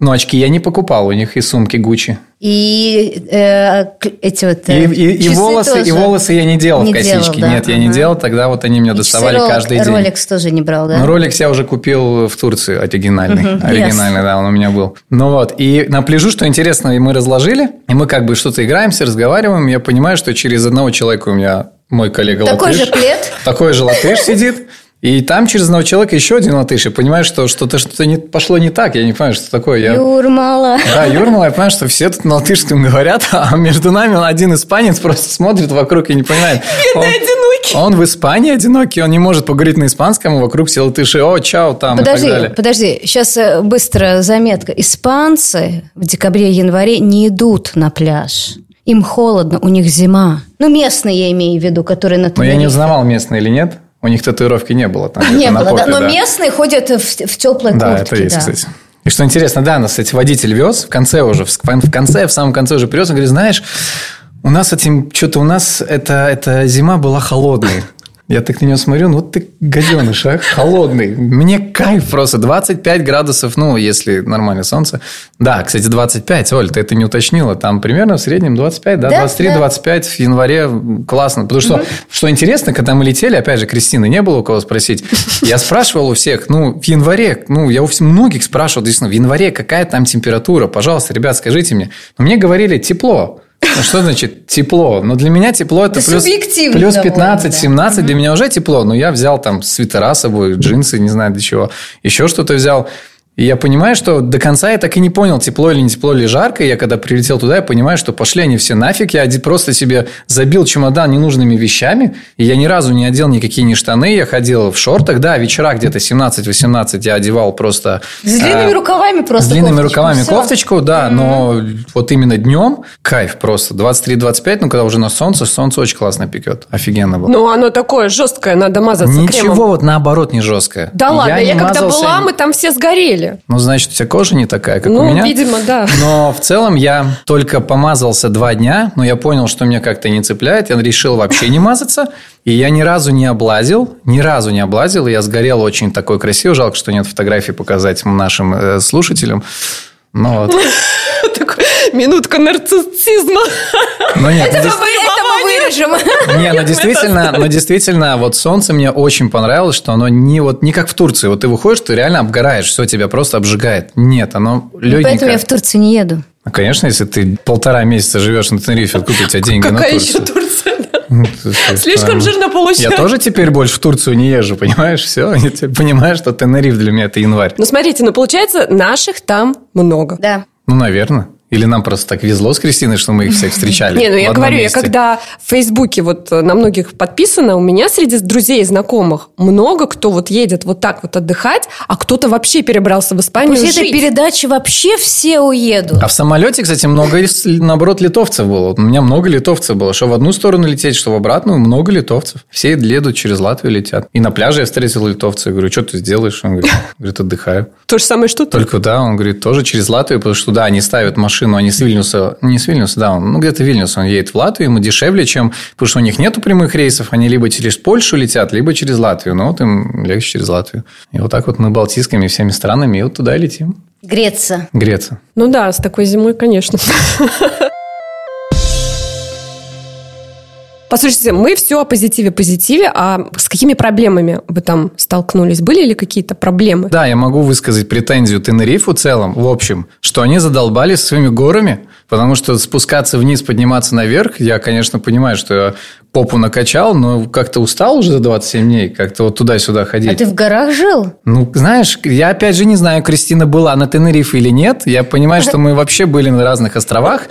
Но очки я не покупал, у них и сумки Гуччи. И э, эти вот И, э, и- и часы волосы, и тоже. волосы я не делал Не в косички. делал, да, Нет, я не делал, тогда вот они меня И доставали часы каждый день. Rolex тоже не брал, да? Ну, Rolex я уже купил в Турции, оригинальный. Мгм, оригинальный, да, он у меня был. Ну вот, и на пляжу, что интересно, и мы разложили, и мы как бы что-то играемся, разговариваем, я понимаю, что через одного человека у меня мой коллега Такой латыш. же плед. Такой же латыш сидит. И там через одного человека еще один латыш. И понимаешь, что что-то что не, пошло не так. Я не понимаю, что такое. Я... Юрмала. Да, Юрмала, я понимаю, что все тут на латышском говорят, а между нами один испанец просто смотрит вокруг и не понимает. Он, одинокий. он в Испании одинокий, он не может поговорить на испанском, а вокруг все латыши, о, чао, там и Подожди, так далее. подожди, сейчас быстро заметка. Испанцы в декабре-январе не идут на пляж. Им холодно, у них зима. Ну, местные я имею в виду, которые на Но я не Тенерифе. узнавал, местные или нет. У них татуировки не было там. Не было, да. попе, Но местные ходят в, в теплой Да, куртке. это есть, да. кстати. И что интересно, да, нас, кстати, водитель вез в конце уже, в в конце, в самом конце уже привез, он говорит, знаешь, у нас этим, что-то у нас эта, эта зима была холодной. Я так на него смотрю, ну вот ты гаденыш, а, холодный. Мне кайф просто, 25 градусов, ну, если нормальное солнце. Да, кстати, 25, Оль, ты это не уточнила, там примерно в среднем 25, да, Да, 23-25 в январе, классно. Потому что, что интересно, когда мы летели, опять же, Кристины не было у кого спросить, я спрашивал у всех, ну, в январе, ну, я у многих спрашивал, действительно, в январе какая там температура, пожалуйста, ребят, скажите мне. Но мне говорили тепло. Ну, Что значит тепло? Ну, для меня тепло это Это плюс, плюс довольно, 15-17. Для меня уже тепло. Но я взял там свитера с собой, джинсы, не знаю для чего. Еще что-то взял. И я понимаю, что до конца я так и не понял, тепло или не тепло, или жарко. И я когда прилетел туда, я понимаю, что пошли они все нафиг. Я просто себе забил чемодан ненужными вещами. И я ни разу не одел никакие ни штаны. Я ходил в шортах. Да, вечера где-то 17-18 я одевал просто... С длинными а, рукавами просто с длинными кофточку, рукавами всё. кофточку, да, но вот именно днем кайф просто. 23-25, ну, когда уже на солнце, солнце очень классно пекет. Офигенно было. Ну, оно такое жесткое, надо мазаться Ничего кремом. вот наоборот не жесткое. Да ладно, я, когда мазался- была, мы там все сгорели. Ну, значит, у тебя кожа не такая, как ну, у меня. видимо, да. Но в целом я только помазался два дня, но я понял, что меня как-то не цепляет. Я решил вообще не мазаться. И я ни разу не облазил, ни разу не облазил. Я сгорел очень такой красивый. Жалко, что нет фотографий показать нашим э, слушателям. Но вот. Минутка нарциссизма. Но нет, ну, Это дес- мы, это мы вырежем. Не, но действительно, но действительно, вот солнце мне очень понравилось, что оно не вот не как в Турции. Вот ты выходишь, ты реально обгораешь, все тебя просто обжигает. Нет, оно легенькое. Поэтому я в Турцию не еду. Ну, конечно, если ты полтора месяца живешь на Тенерифе, откуда у тебя деньги на Какая Турцию? еще Турция? Ну, Слишком жирно получается. Я тоже теперь больше в Турцию не езжу, понимаешь? Все, я теперь понимаю, что Тенериф для меня это январь. Ну, смотрите, ну, получается, наших там много. Да. Ну, наверное. Или нам просто так везло с Кристиной, что мы их всех встречали. Не, ну я говорю, я месте. когда в Фейсбуке вот э, на многих подписана, у меня среди друзей и знакомых много кто вот едет вот так вот отдыхать, а кто-то вообще перебрался в Испанию После этой передачи вообще все уедут. А в самолете, кстати, много, наоборот, литовцев было. Вот у меня много литовцев было. Что в одну сторону лететь, что в обратную, много литовцев. Все едут через Латвию, летят. И на пляже я встретил литовца. Я говорю, что ты сделаешь? Он говорит, говорит отдыхаю. То же самое, что ты. Только да, он говорит, тоже через Латвию, потому что да, они ставят машину, они с Вильнюса, не с Вильнюса, да, он, ну где-то Вильнюс, он едет в Латвию, ему дешевле, чем, потому что у них нету прямых рейсов, они либо через Польшу летят, либо через Латвию, но вот им легче через Латвию. И вот так вот мы Балтийскими всеми странами, и вот туда и летим. Греться. Греться. Ну да, с такой зимой, конечно. Послушайте, мы все о позитиве, позитиве, а с какими проблемами вы там столкнулись? Были ли какие-то проблемы? Да, я могу высказать претензию Тенерифу в целом, в общем, что они задолбались своими горами, потому что спускаться вниз, подниматься наверх, я, конечно, понимаю, что я попу накачал, но как-то устал уже за 27 дней, как-то вот туда-сюда ходить. А ты в горах жил? Ну, знаешь, я опять же не знаю, Кристина была на Тенерифе или нет. Я понимаю, что мы вообще были на разных островах.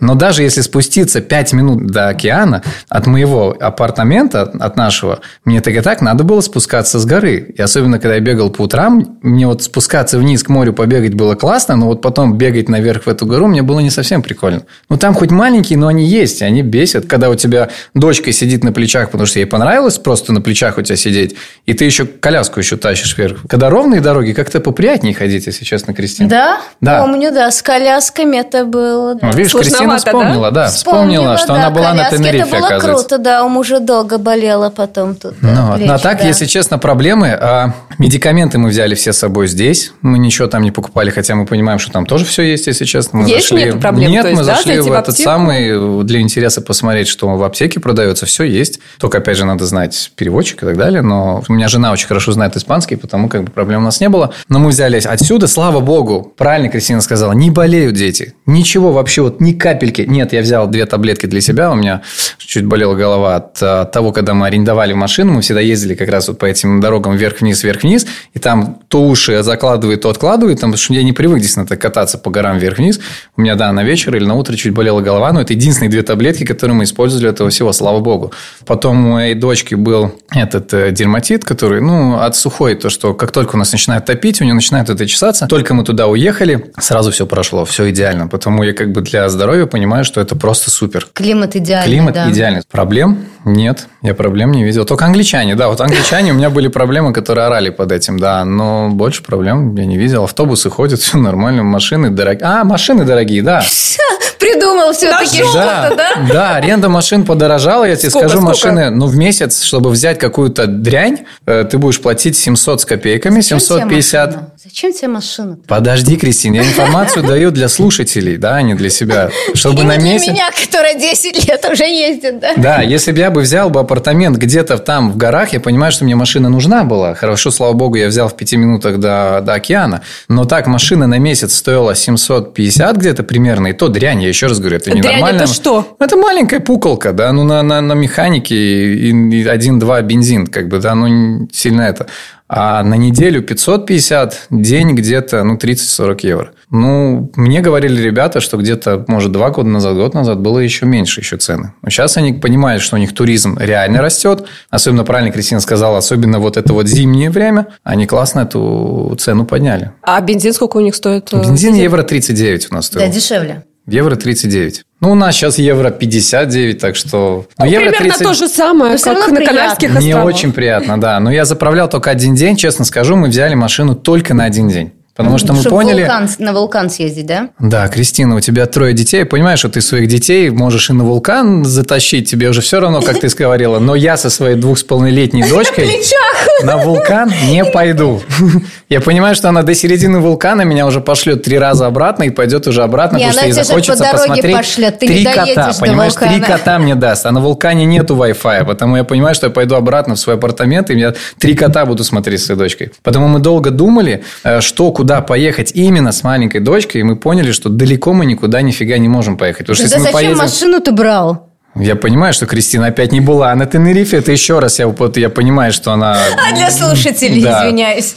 Но даже если спуститься 5 минут до океана от моего апартамента, от нашего, мне так и так надо было спускаться с горы. И особенно, когда я бегал по утрам, мне вот спускаться вниз к морю побегать было классно, но вот потом бегать наверх в эту гору мне было не совсем совсем прикольно. Ну, там хоть маленькие, но они есть, и они бесят. Когда у тебя дочка сидит на плечах, потому что ей понравилось просто на плечах у тебя сидеть, и ты еще коляску еще тащишь вверх. Когда ровные дороги, как-то поприятнее ходить, если честно, Кристина. Да? Да. Помню, да, с колясками это было. да. Ну, видишь, Кристина вспомнила, да, вспомнила, что да, она была на коляски. Тенерифе, Это было оказывается. круто, да, у мужа долго болела потом тут. да, Ну, вот. плечи, а так, да. если честно, проблемы. А медикаменты мы взяли все с собой здесь. Мы ничего там не покупали, хотя мы понимаем, что там тоже все есть, если честно. Мы Есть? зашли... Нету проблем? Нет, есть, мы да, зашли в этот аптеку? самый для интереса посмотреть, что в аптеке продается. Все есть. Только, опять же, надо знать переводчик и так далее. Но у меня жена очень хорошо знает испанский, потому как бы проблем у нас не было. Но мы взяли отсюда, слава богу. Правильно Кристина сказала, не болеют дети. Ничего вообще, вот ни капельки. Нет, я взял две таблетки для себя. У меня чуть болела голова от а, того, когда мы арендовали машину. Мы всегда ездили как раз вот по этим дорогам вверх-вниз, вверх-вниз. И там то уши закладывает, то откладывает. Там, потому что я не привык действительно так кататься по горам вверх-вниз. У меня, да, на вечер или на утро чуть болела голова. Но это единственные две таблетки, которые мы использовали для этого всего, слава богу. Потом у моей дочки был этот э, дерматит, который, ну, от сухой, то, что как только у нас начинает топить, у нее начинает это чесаться. Только мы туда уехали, сразу все прошло, все идеально. Потому я как бы для здоровья понимаю, что это просто супер. Климат идеальный, Климат да. идеальный. Проблем нет, я проблем не видел. Только англичане, да, вот англичане, у меня были проблемы, которые орали под этим, да, но больше проблем я не видел. Автобусы ходят, все нормально, машины дорогие. А, машины дорогие, да. Придумал все-таки что-то, да? Да, аренда машин подорожала. Я тебе скажу, машины, ну, в месяц, чтобы взять какую-то дрянь, э, ты будешь платить 700 с копейками, Зачем тебе 750. машина? Зачем тебе машина? Подожди, Кристина, я информацию даю для слушателей, да, а не для себя. Чтобы на месяц... меня, которая 10 лет уже ездит, да? Да, если бы я бы взял бы апартамент где-то там в горах, я понимаю, что мне машина нужна была. Хорошо, слава богу, я взял в пяти минутах до, до океана. Но так машина на месяц стоила 750 где-то примерно. И то дрянь, я еще раз говорю, это Дрянь ненормально. это что? Это маленькая пуколка, да, ну на, на, на механике и, и 1-2 бензин, как бы, да, ну не сильно это. А на неделю 550, день где-то, ну, 30-40 евро. Ну, мне говорили ребята, что где-то, может, два года назад, год назад было еще меньше еще цены. Но сейчас они понимают, что у них туризм реально растет. Особенно, правильно Кристина сказала, особенно вот это вот зимнее время. Они классно эту цену подняли. А бензин сколько у них стоит? э, Бензин евро 39 у нас стоил. Да, дешевле. Евро 39. Ну, у нас сейчас евро 59, так что... Ну, евро примерно 30 то же самое, как на приятно. Канарских Мне островах. очень приятно, да. Но я заправлял только один день, честно скажу, мы взяли машину только на один день. Потому что мы Чтоб поняли... вулкан- на вулкан съездить, да? Да, Кристина, у тебя трое детей. Понимаешь, что ты своих детей можешь и на вулкан затащить. Тебе уже все равно, как ты говорила. Но я со своей двух с полнолетней дочкой на вулкан не пойду. Я понимаю, что она до середины вулкана меня уже пошлет три раза обратно и пойдет уже обратно, Не, потому что ей захочется по посмотреть пошлет, ты три кота. Понимаешь, три вулкана. кота мне даст. А на вулкане нету Wi-Fi, потому я понимаю, что я пойду обратно в свой апартамент, и я три кота буду смотреть с своей дочкой. Потому мы долго думали, э, что, куда поехать именно с маленькой дочкой, и мы поняли, что далеко мы никуда нифига не можем поехать. Потому что Да если мы зачем поедем... машину ты брал? Я понимаю, что Кристина опять не была на Тенерифе. Это еще раз я, вот, я понимаю, что она... А для слушателей, Да. извиняюсь.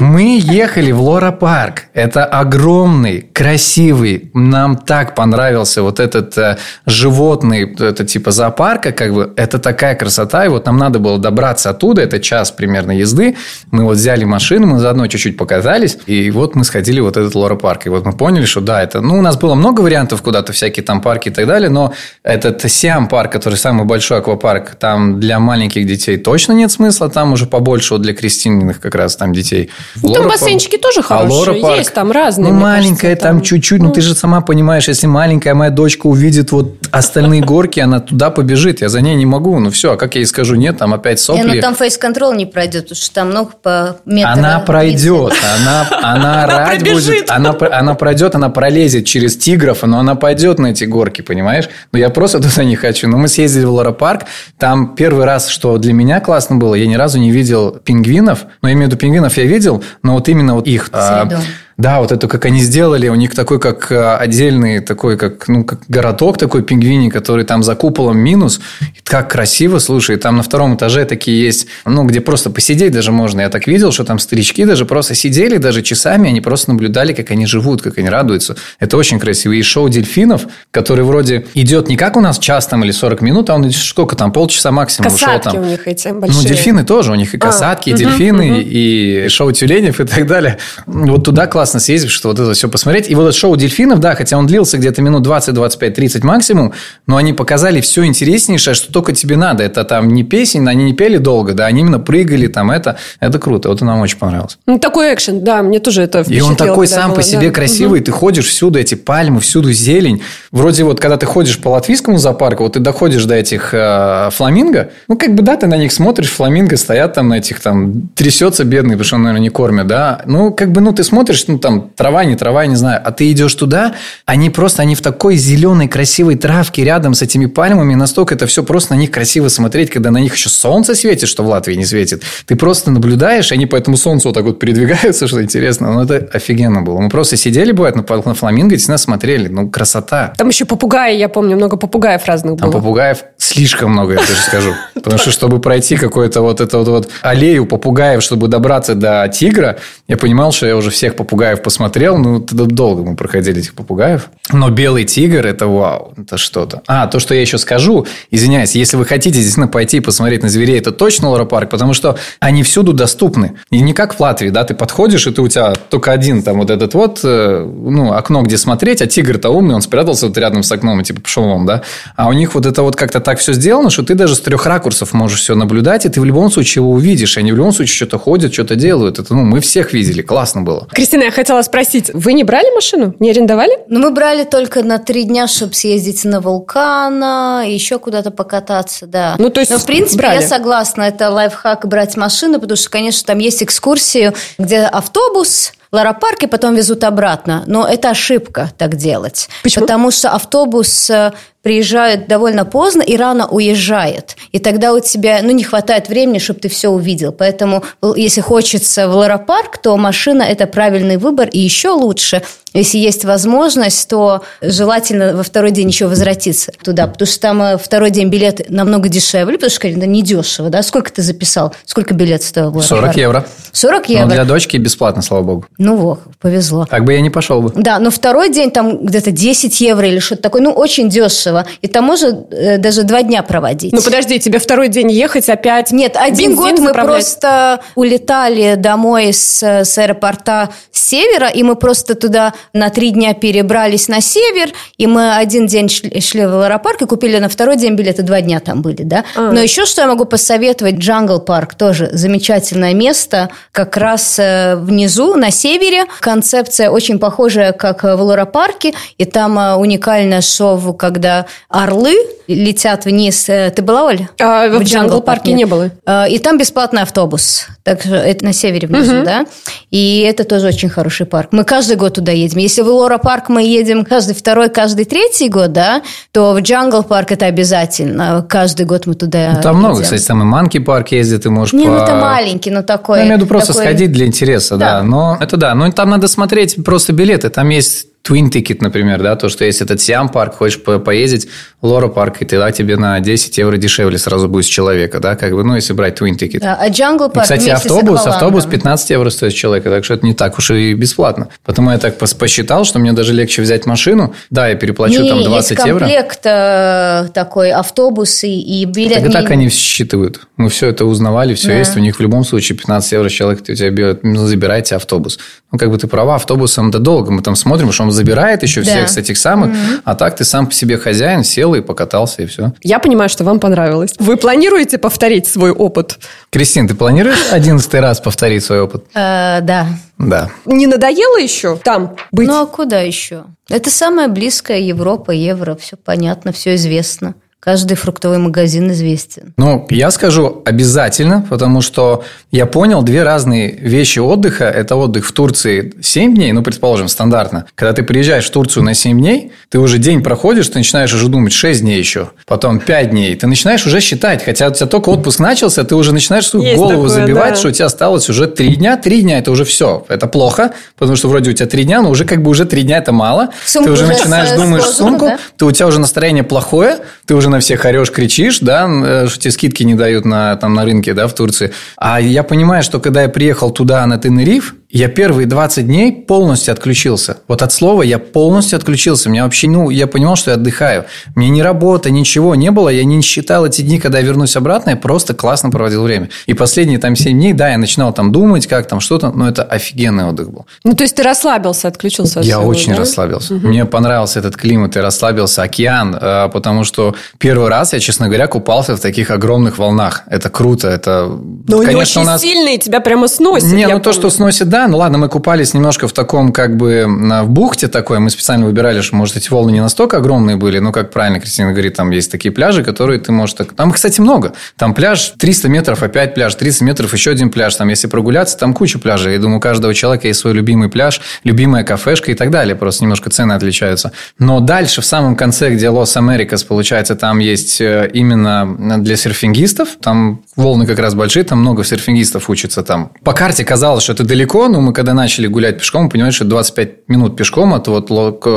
Мы ехали в Лора Парк. Это огромный, красивый. Нам так понравился вот этот э, животный, это типа зоопарка, как бы. Это такая красота. И вот нам надо было добраться оттуда. Это час примерно езды. Мы вот взяли машину, мы заодно чуть-чуть покатались. И вот мы сходили вот этот Лора Парк. И вот мы поняли, что да, это... Ну, у нас было много вариантов куда-то, всякие там парки и так далее. Но этот Siam Park, который самый большой аквапарк, там для маленьких детей точно нет смысла. Там уже побольше вот для крестинных как раз там детей. Ну, там Парк- бассейнчики тоже а хорошие. Парк? Есть там разные. Ну, маленькая кажется, там чуть-чуть. Ну, ты же сама понимаешь, если маленькая моя дочка увидит вот остальные горки, она туда побежит. Я за ней не могу. Ну, все, а как я ей скажу нет, там опять Не, сопли. ну там фейс-контрол не пройдет, потому что там много по метру. Она пройдет, она, она пробежит. будет, она, она пройдет, она пролезет через тигров, но она пойдет на эти горки, понимаешь? Но я просто туда не хочу. Но мы съездили в Loro Park, там первый раз, что для меня классно было, я ни разу не видел пингвинов, но я имею в виду пингвинов я видел, но вот именно вот их... а, Среду. Да, вот это как они сделали, у них такой как а, отдельный такой как ну как городок такой пингвини, который там за куполом минус, и как красиво, слушай, там на втором этаже такие есть, ну где просто посидеть даже можно. Я так видел, что там старички даже просто сидели даже часами, они просто наблюдали, как они живут, как они радуются. Это очень красиво. И шоу дельфинов, который вроде идет не как у нас час там или 40 минут, а он сколько там полчаса максимум шоу Касатки там. у них эти большие. Ну, дельфины тоже. У них и касатки, и мгм, дельфины, и шоу тюленев и так далее. Вот туда классно классно съездить, что вот это все посмотреть. И вот это шоу дельфинов, да, хотя он длился где-то минут 20, 25, 30 максимум, но они показали все интереснейшее, что только тебе надо. Это там не песень, они не пели долго, да, они именно прыгали там, это, это круто. Вот это нам очень понравилось. Ну, такой экшен, да, мне тоже это И он такой сам было, по себе да. красивый, ты ходишь всюду, эти пальмы, всюду зелень. Вроде вот, когда ты ходишь по латвийскому зоопарку, вот ты доходишь до этих э, фламинго, ну, как бы, да, ты на них смотришь, фламинго стоят там на этих, там, трясется бедный, потому что он, наверное, не кормят, да. Ну, как бы, ну, ты смотришь, ну, там, трава, не трава, не знаю, а ты идешь туда, они просто, они в такой зеленой, красивой травке рядом с этими пальмами, настолько это все просто на них красиво смотреть, когда на них еще солнце светит, что в Латвии не светит. Ты просто наблюдаешь, они по этому солнцу вот так вот передвигаются, что интересно. Ну, это офигенно было. Мы просто сидели, бывает, на, на фламинго, и нас смотрели. Ну, красота. Там еще попугаи, я помню, много попугаев разных Там было. попугаев слишком много, я даже скажу. Потому что, чтобы пройти какую-то вот эту вот аллею попугаев, чтобы добраться до тигра, я понимал, что я уже всех попугаев посмотрел. Ну, долго мы проходили этих попугаев. Но белый тигр – это вау, это что-то. А, то, что я еще скажу, извиняюсь, если вы хотите действительно пойти и посмотреть на зверей, это точно лоропарк, потому что они всюду доступны. И не как в Латвии, да, ты подходишь, и ты у тебя только один там вот этот вот, э, ну, окно, где смотреть, а тигр-то умный, он спрятался вот рядом с окном и типа пошел он, да. А у них вот это вот как-то так все сделано, что ты даже с трех ракурсов можешь все наблюдать, и ты в любом случае его увидишь. Они в любом случае что-то ходят, что-то делают. Это, ну, мы всех видели, классно было. Кристина, я хотела спросить, вы не брали машину? Не арендовали? Ну, мы брали только на три дня, чтобы съездить на вулкана, еще куда-то покататься, да. Ну, то есть Но, в принципе, брали. я согласна, это лайфхак брать машину, потому что, конечно, там есть экскурсии, где автобус, Ларопарк и потом везут обратно. Но это ошибка так делать. Почему? Потому что автобус э, приезжает довольно поздно и рано уезжает. И тогда у тебя ну, не хватает времени, чтобы ты все увидел. Поэтому, л- если хочется в Ларопарк, то машина – это правильный выбор. И еще лучше, если есть возможность, то желательно во второй день еще возвратиться туда. Потому что там э, второй день билеты намного дешевле, потому что это недешево. Да? Сколько ты записал? Сколько билет стоил? в 40 Ларопарк? евро. 40 Но евро? для дочки бесплатно, слава богу. Ну вот, повезло. Так бы я не пошел бы. Да, но второй день там где-то 10 евро или что-то такое, ну, очень дешево. И там можно э, даже два дня проводить. Ну, подожди, тебе второй день ехать опять? Нет, один бензин год мы заправлять? просто улетали домой с, с аэропорта с севера, и мы просто туда на три дня перебрались на север, и мы один день шли, шли в Loro Park и купили на второй день билеты, два дня там были, да. А. Но еще что я могу посоветовать, Jungle Park тоже замечательное место, как раз э, внизу, на севере. Концепция очень похожая, как в Loro Park е, и там э, уникальное шоу, когда орлы летят вниз. Э, Ты была, Оль? А, в В Jungle Park е не было. И там бесплатный автобус. Так что это на севере внизу, да? И это тоже очень хороший парк. Мы каждый год туда едем. Если в Loro Park мы едем каждый второй, каждый третий год, да, то в Jungle Park это обязательно. Каждый год мы туда Ну, там много, едем. кстати, там и Monkey Park ездит, ты можешь Не, по... ну это маленький, но такой. Ну, я имею в виду просто такой- сходить для интереса, да. Да. Но это да. Но там надо смотреть просто билеты. Там есть Twin Ticket, например, да, то, что есть этот Siam Park, хочешь по- поездить, Loro Park, и тогда тебе на 10 евро дешевле сразу будет с человека, да, как бы, ну, если брать Twin Ticket. Да, а Jungle И, парк кстати, автобус, автобус 15 евро стоит с человека, так что это не так уж и бесплатно. Потому я так пос- посчитал, что мне даже легче взять машину. Да, я переплачу Не, там есть 20 евро. комплект э, такой, автобусы и билет. Так и так они считывают. Мы все это узнавали, все Да. есть. У них в любом случае 15 евро человек у тебя берет, забирайте автобус. Ну, как бы ты права, автобусом да долго. Мы там смотрим, что он забирает еще Да. всех с этих самых. А так ты сам по себе хозяин, сел и покатался, и все. Я понимаю, что вам понравилось. Вы планируете повторить свой опыт? Кристин, ты планируешь одиннадцатый раз повторить свой опыт? Э, да. Да. Не надоело еще там быть? Ну а куда еще? Это самая близкая Европа, евро, все понятно, все известно. Каждый фруктовый магазин известен. Ну, я скажу обязательно, потому что я понял две разные вещи отдыха. Это отдых в Турции 7 дней, ну, предположим, стандартно. Когда ты приезжаешь в Турцию на 7 дней, ты уже день проходишь, ты начинаешь уже думать 6 дней еще, потом 5 дней. Ты начинаешь уже считать, хотя у тебя только отпуск начался, ты уже начинаешь свою Есть голову такое, забивать, да. что у тебя осталось уже 3 дня. 3 дня – это уже все. Это плохо, потому что вроде у тебя 3 дня, но уже как бы уже 3 дня – это мало. Сумку ты уже уже начинаешь думаешь сложила, сумку, да? ты, у тебя уже настроение плохое, ты уже на всех орешь, кричишь, да, э, что тебе скидки не дают на, там, на рынке, да, в Турции. А я понимаю, что когда я приехал туда, на Тенериф, Я первые 20 дней полностью отключился. Вот от слова я полностью отключился. Мне вообще, ну, я понимал, что я отдыхаю. Мне ни работы, ничего не было. Я не считал эти дни, когда я вернусь обратно. Я просто классно проводил время. И последние там 7 дней, да, я начинал там думать, как там что-то, но это офигенный отдых был. Ну, то есть ты расслабился, отключился от Я всего, очень да? расслабился. Мне понравился этот климат и расслабился океан, э, потому что первый раз я, честно говоря, купался в таких огромных волнах. Это круто, это... Но они Конечно, очень у нас- сильные, тебя прямо сносят. Не, ну то, что помню. сносит, да. Ну ладно, мы купались немножко в таком, как бы, в бухте такой. Мы специально выбирали, что, может, эти волны не настолько огромные были. Но, как правильно Кристина говорит, там есть такие пляжи, которые ты можешь... так- Там, кстати, много. Там пляж 300 метров, опять пляж, 300 метров, еще один пляж. Там, если прогуляться, там куча пляжей. Я думаю, у каждого человека есть свой любимый пляж, любимая кафешка и так далее. Просто немножко цены отличаются. Но дальше, в самом конце, где Лос-Америкас, получается, там есть э, именно для серфингистов. Там волны как раз большие, там много серфингистов учатся там. По карте казалось, что это далеко, но мы когда начали гулять пешком, мы понимали, что 25 минут пешком от вот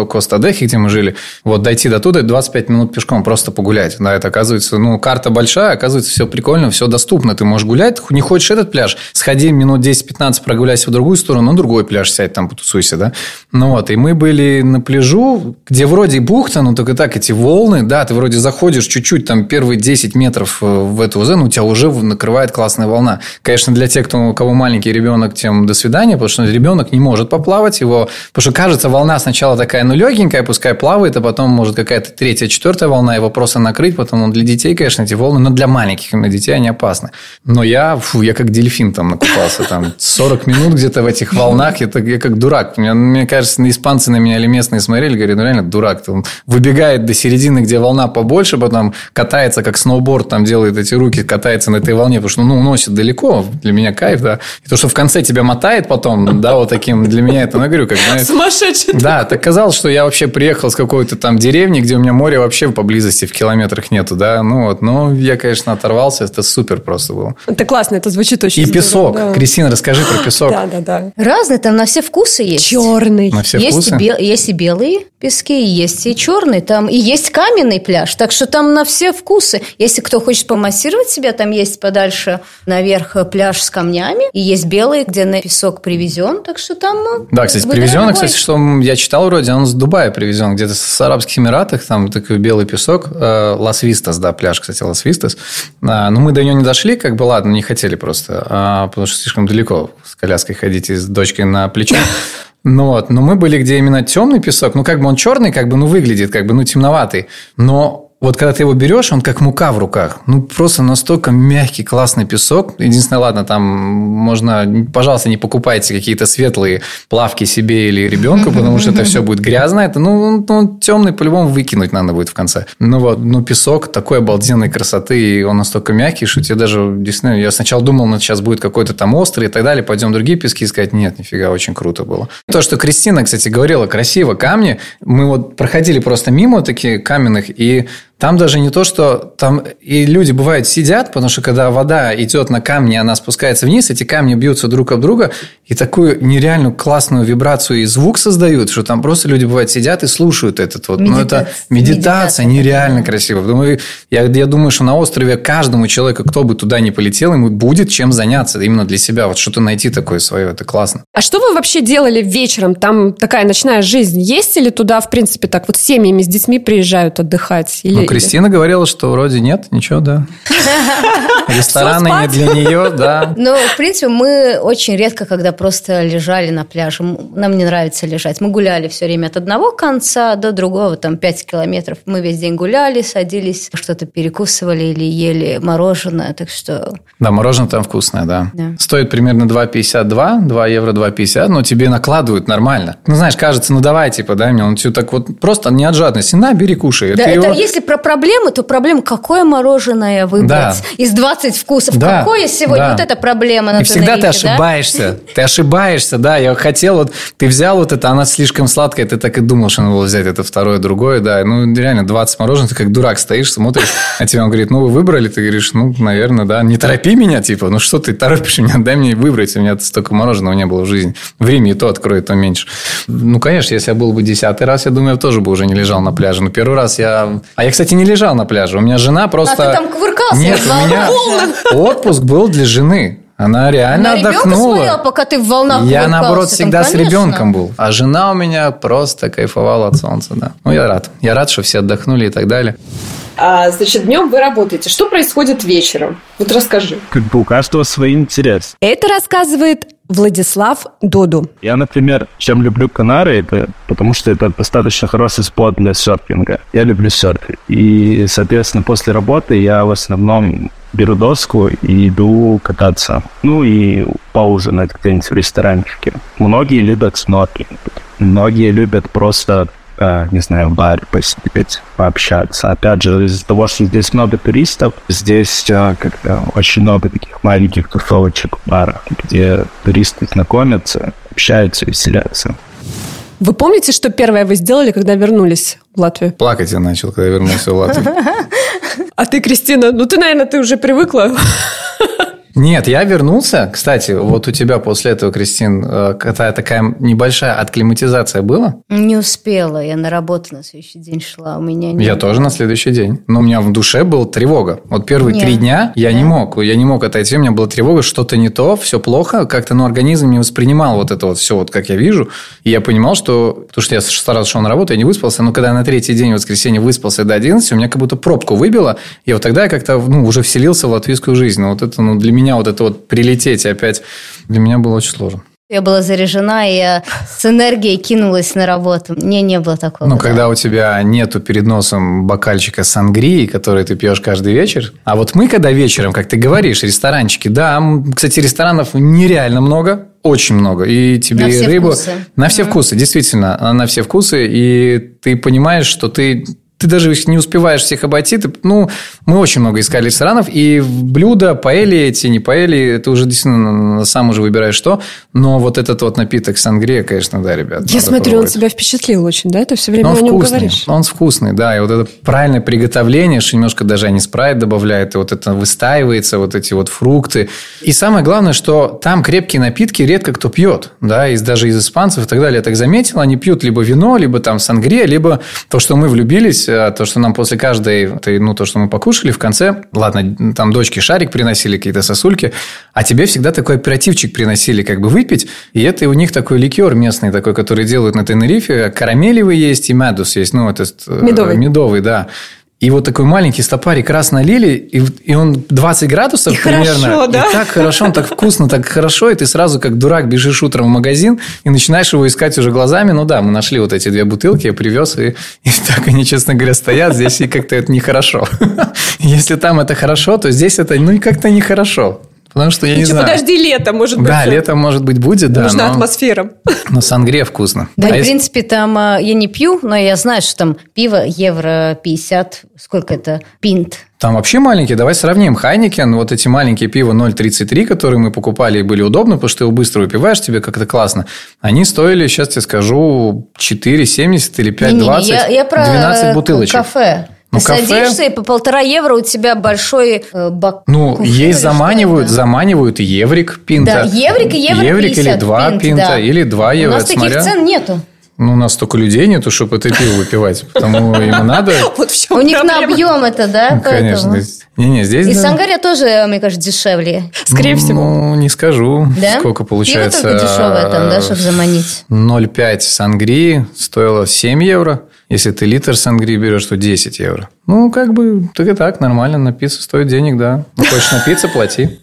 Коста-Дехи, где мы жили, вот дойти до туда 25 минут пешком просто погулять. Да, это оказывается, ну, карта большая, оказывается, все прикольно, все доступно. Ты можешь гулять, не хочешь этот пляж, сходи минут 10-15, прогуляйся в другую сторону, на другой пляж сядь, там потусуйся, да. Ну вот, и мы были на пляжу, где вроде бухта, но только так эти волны, да, ты вроде заходишь чуть-чуть, там первые 10 метров э, в эту зону, у тебя уже накрывает классная волна. Конечно, для тех, кто, у кого маленький ребенок, тем до свидания, потому что ребенок не может поплавать его, потому что кажется, волна сначала такая, ну, легенькая, пускай плавает, а потом может какая-то третья, четвертая волна его просто накрыть, потом он для детей, конечно, эти волны, но для маленьких именно детей они опасны. Но я, фу, я как дельфин там накупался, там 40 минут где-то в этих волнах, я, я как дурак. Мне, мне кажется, испанцы на меня или местные смотрели, говорят, ну реально дурак. Он выбегает до середины, где волна побольше, потом катается как сноуборд, там делает эти руки, катается на этой волне, потому что ну, уносит далеко. Для меня кайф, да. И то, что в конце тебя мотает потом, да, вот таким, для меня это, ну, говорю, как, знаешь, Сумасшедший. да, так казалось, что я вообще приехал с какой-то там деревни, где у меня море вообще поблизости в километрах нету, да, ну вот, но я, конечно, оторвался, это супер просто было. Это классно, это звучит очень И здорово, песок. да. Кристина, расскажи про песок. Да, да, да. Разные, там на все вкусы есть. Черный. На все есть, вкусы? И бел- есть и белые пески, и есть и черные, там и есть каменный пляж, так что там на все вкусы. Если кто хочет помассировать себя, там есть подальше наверх пляж с камнями, и есть белый, где на песок привезен, так что там... э, Да, кстати, привезенный, любой. кстати, что я читал вроде, он с Дубая привезен, где-то с Арабских Эмиратах, там такой белый песок, э, Las Vistas, да, пляж, кстати, Las Vistas. А, Но мы до него не дошли, как бы, ладно, не хотели просто, а, потому что слишком далеко с коляской ходить и с дочкой на плече. Ну вот, но мы были, где именно темный песок, ну, как бы он черный, как бы, ну, выглядит, как бы, ну, темноватый, но вот когда ты его берешь, он как мука в руках. Ну, просто настолько мягкий, классный песок. Единственное, ладно, там можно... Пожалуйста, не покупайте какие-то светлые плавки себе или ребенку, потому что это все будет грязно. Это, ну, он темный, по-любому выкинуть надо будет в конце. Ну, вот, ну, песок такой обалденной красоты, и он настолько мягкий, что тебе даже... Я сначала думал, ну, сейчас будет какой-то там острый и так далее, пойдем другие пески искать. Нет, нифига, очень круто было. То, что Кристина, кстати, говорила, красиво, камни. Мы вот проходили просто мимо таких каменных, и там даже не то, что там и люди бывают сидят, потому что когда вода идет на камни, она спускается вниз, эти камни бьются друг об друга, и такую нереальную классную вибрацию и звук создают, что там просто люди бывают сидят и слушают этот вот. Ну, это Медитация. медитация, Медитация, нереально да. красиво. Думаю, я, я думаю, что на острове каждому человеку, кто бы туда не полетел, ему будет чем заняться именно для себя. Вот что-то найти такое свое, это классно. А что вы вообще делали вечером? Там такая ночная жизнь есть или туда, в принципе, так вот семьями с детьми приезжают отдыхать? Или, Ну, или- Кристина говорила, что вроде нет, ничего, да. Рестораны не для нее, да. Ну, в принципе, мы очень редко, когда просто лежали на пляже, нам не нравится лежать. Мы гуляли все время от одного конца до другого, там 5 километров. Мы весь день гуляли, садились, что-то перекусывали или ели мороженое, так что... Да, мороженое там вкусное, да. Да. Стоит примерно 2,52, 2 евро 2,50, но тебе накладывают нормально. Ну, знаешь, кажется, ну давай, типа, дай мне. Он тебе так вот просто не от жадности. На, бери, кушай. Да, это его- если про проблемы, то проблема, какое мороженое выбрать Да. из 20 вкусов. Да, Какое сегодня? да. Вот это проблема на И всегда ты Тенерифе, да? ошибаешься. Ты ошибаешься, да. Я хотел, вот ты взял вот это, она слишком сладкая, ты так и думал, что надо было взять это второе, другое, да. Ну, реально, 20 мороженых, ты как дурак стоишь, смотришь, а тебе он говорит, ну, вы выбрали, ты говоришь, ну, наверное, да. Не торопи меня, типа, ну, что ты торопишь меня, дай мне выбрать, у меня столько мороженого не было в жизни. В Риме и то откроет, то меньше. Ну, конечно, если я был бы десятый раз, я думаю, я тоже бы уже не лежал на пляже. Но первый раз я... А я, кстати, не лежал на пляже. У меня жена просто... А ты там кувыркался Нет, у меня отпуск был для жены. Она реально На ребенка отдохнула. смотрела, пока ты в волнах Я, кувыркался наоборот, там, всегда с конечно. ребенком был. А жена у меня просто кайфовала от солнца, да. Ну, я рад. Я рад, что все отдохнули и так далее. А, значит, днем вы работаете. Что происходит вечером? Вот расскажи. Как бы у каждого свои интересы. Это рассказывает Владислав Доду. Я, например, чем люблю Канары, это потому что это достаточно хороший спот для серфинга. Я люблю серфить. И, соответственно, после работы я в основном беру доску и иду кататься. Ну и поужинать где-нибудь в ресторанчике. Многие любят снорклинг. Многие любят просто э, не знаю, в баре посидеть, пообщаться. Опять же, из-за того, что здесь много туристов, здесь э, как-то очень много таких маленьких тусовочек в барах, где туристы знакомятся, общаются, веселятся. Вы помните, что первое вы сделали, когда вернулись в Латвию? Плакать я начал, когда вернулся в Латвию. А ты, Кристина, ну ты, наверное, ты уже привыкла. Нет, я вернулся. Кстати, вот у тебя после этого, Кристин, э, какая такая небольшая отклиматизация была? Не успела. Я на работу на следующий день шла. У меня не Я было. тоже на следующий день. Но у меня в душе была тревога. Вот первые Нет. три дня я Да. не мог. Я не мог отойти. У меня была тревога, что-то не то, все плохо. Как-то, ну, организм не воспринимал вот это вот все, вот как я вижу. И я понимал, что... Потому что я старался шел на работу, я не выспался. Но когда я на третий день, в воскресенье, выспался до 11, у меня как будто пробку выбило. И вот тогда я как-то, ну, уже вселился в латвийскую жизнь. Но вот это, ну, для меня вот это вот прилететь и опять... Для меня было очень сложно. Я была заряжена, и я с энергией кинулась на работу. Мне не было такого. Ну, да. когда у тебя нету перед носом бокальчика сангрии, который ты пьешь каждый вечер. А вот мы, когда вечером, как ты говоришь, ресторанчики, да, кстати, ресторанов нереально много, очень много. И тебе На все рыбу... вкусы. На все вкусы, действительно, на все вкусы. И ты понимаешь, что ты... Ты даже не успеваешь всех обойти. Ты, ну, мы очень много искали ресторанов, и блюда, паэли эти, не паэли, ты уже действительно сам уже выбираешь что. Но вот этот вот напиток сангрия, конечно, да, ребят. Я смотрю, он пробовать. тебя впечатлил очень, да? Ты все время Но он о нем вкусный. говоришь. Он вкусный, да. И вот это правильное приготовление, что немножко даже они спрайт добавляют, и вот это выстаивается, вот эти вот фрукты. И самое главное, что там крепкие напитки редко кто пьет, да, из, даже из испанцев и так далее. Я так заметил, они пьют либо вино, либо там сангрия, либо то, что мы влюбились, то, что нам после каждой, ну, то, что мы покушали в конце, ладно, там дочки шарик приносили, какие-то сосульки, а тебе всегда такой оперативчик приносили, как бы выпить, и это у них такой ликер местный такой, который делают на Тенерифе, карамелевый есть и медус есть, ну, это э, Медовый. медовый, да. И вот такой маленький стопарик раз налили, и, и он 20 градусов И примерно. хорошо, да? И так хорошо, он так вкусно, так хорошо, и ты сразу как дурак бежишь утром в магазин и начинаешь его искать уже глазами. Ну да, мы нашли вот эти две бутылки, я привез, и, и так они, честно говоря, стоят здесь, и как-то это нехорошо. Если там это хорошо, то здесь это, ну, и как-то нехорошо. Потому что я не Ничего, знаю. подожди, лето, может быть. Да, летом, может быть, будет, да. Нужна но, атмосфера. но сангрия вкусно. Да, А в если- принципе, там а, я не пью, но я знаю, что там пиво евро 50, сколько это, пинт. Там вообще маленькие. Давай сравним. Хайникен, вот эти маленькие пиво 0,33, которые мы покупали и были удобны, потому что ты его быстро выпиваешь, тебе как-то классно. Они стоили, сейчас тебе скажу, 4,70 или 5,20. Не-не-не, я, я про 12 э, бутылочек. кафе. Ну, Ты кафе- садишься, и по полтора евро у тебя большой э, бак. Ну, кувшин есть заманивают, это? заманивают и еврик пинта. Да, еврик и евро Еврик 50 или 2 пинт, пинта, да. или 2 евро. У нас это таких смотря. цен нету. Ну, у нас столько людей нету, чтобы это пиво выпивать. Потому им надо... У них на объем это, да? Ну. Конечно. Не-не, здесь... И да. сангария тоже, мне кажется, дешевле. Скорее всего. Ну, не скажу, Да? сколько получается. Пиво только дешевое там, да, чтобы заманить. 0,5 сангрии стоило 7 евро. Если ты литр сангрии берешь, то 10 евро. Ну, как бы, так и так, нормально. Напиться стоит денег, да. Ну, хочешь напиться, плати.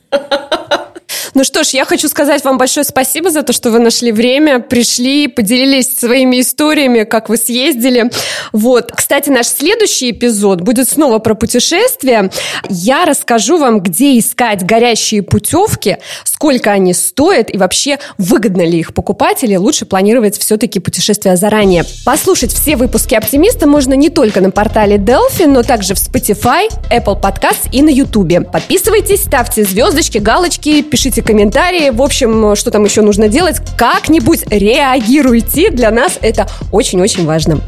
Ну что ж, я хочу сказать вам большое спасибо за то, что вы нашли время, пришли, поделились своими историями, как вы съездили. Вот. Кстати, наш следующий эпизод будет снова про путешествия. Я расскажу вам, где искать горящие путевки, сколько они стоят и вообще выгодно ли их покупать или лучше планировать все-таки путешествия заранее. Послушать все выпуски «Оптимиста» можно не только на портале Delphi, но также в Spotify, Apple Podcasts и на YouTube. Подписывайтесь, ставьте звездочки, галочки, пишите комментарии. В общем, что там еще нужно делать? Как-нибудь реагируйте. Для нас это очень-очень важно.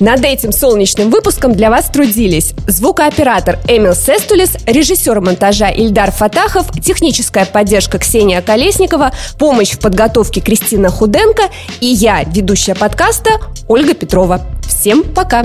Над этим солнечным выпуском для вас трудились звукооператор Эмил Сестулис, режиссер монтажа Ильдар Фатахов, техническая поддержка Ксения Колесникова, помощь в подготовке Кристина Худенко и я, ведущая подкаста Ольга Петрова. Всем пока!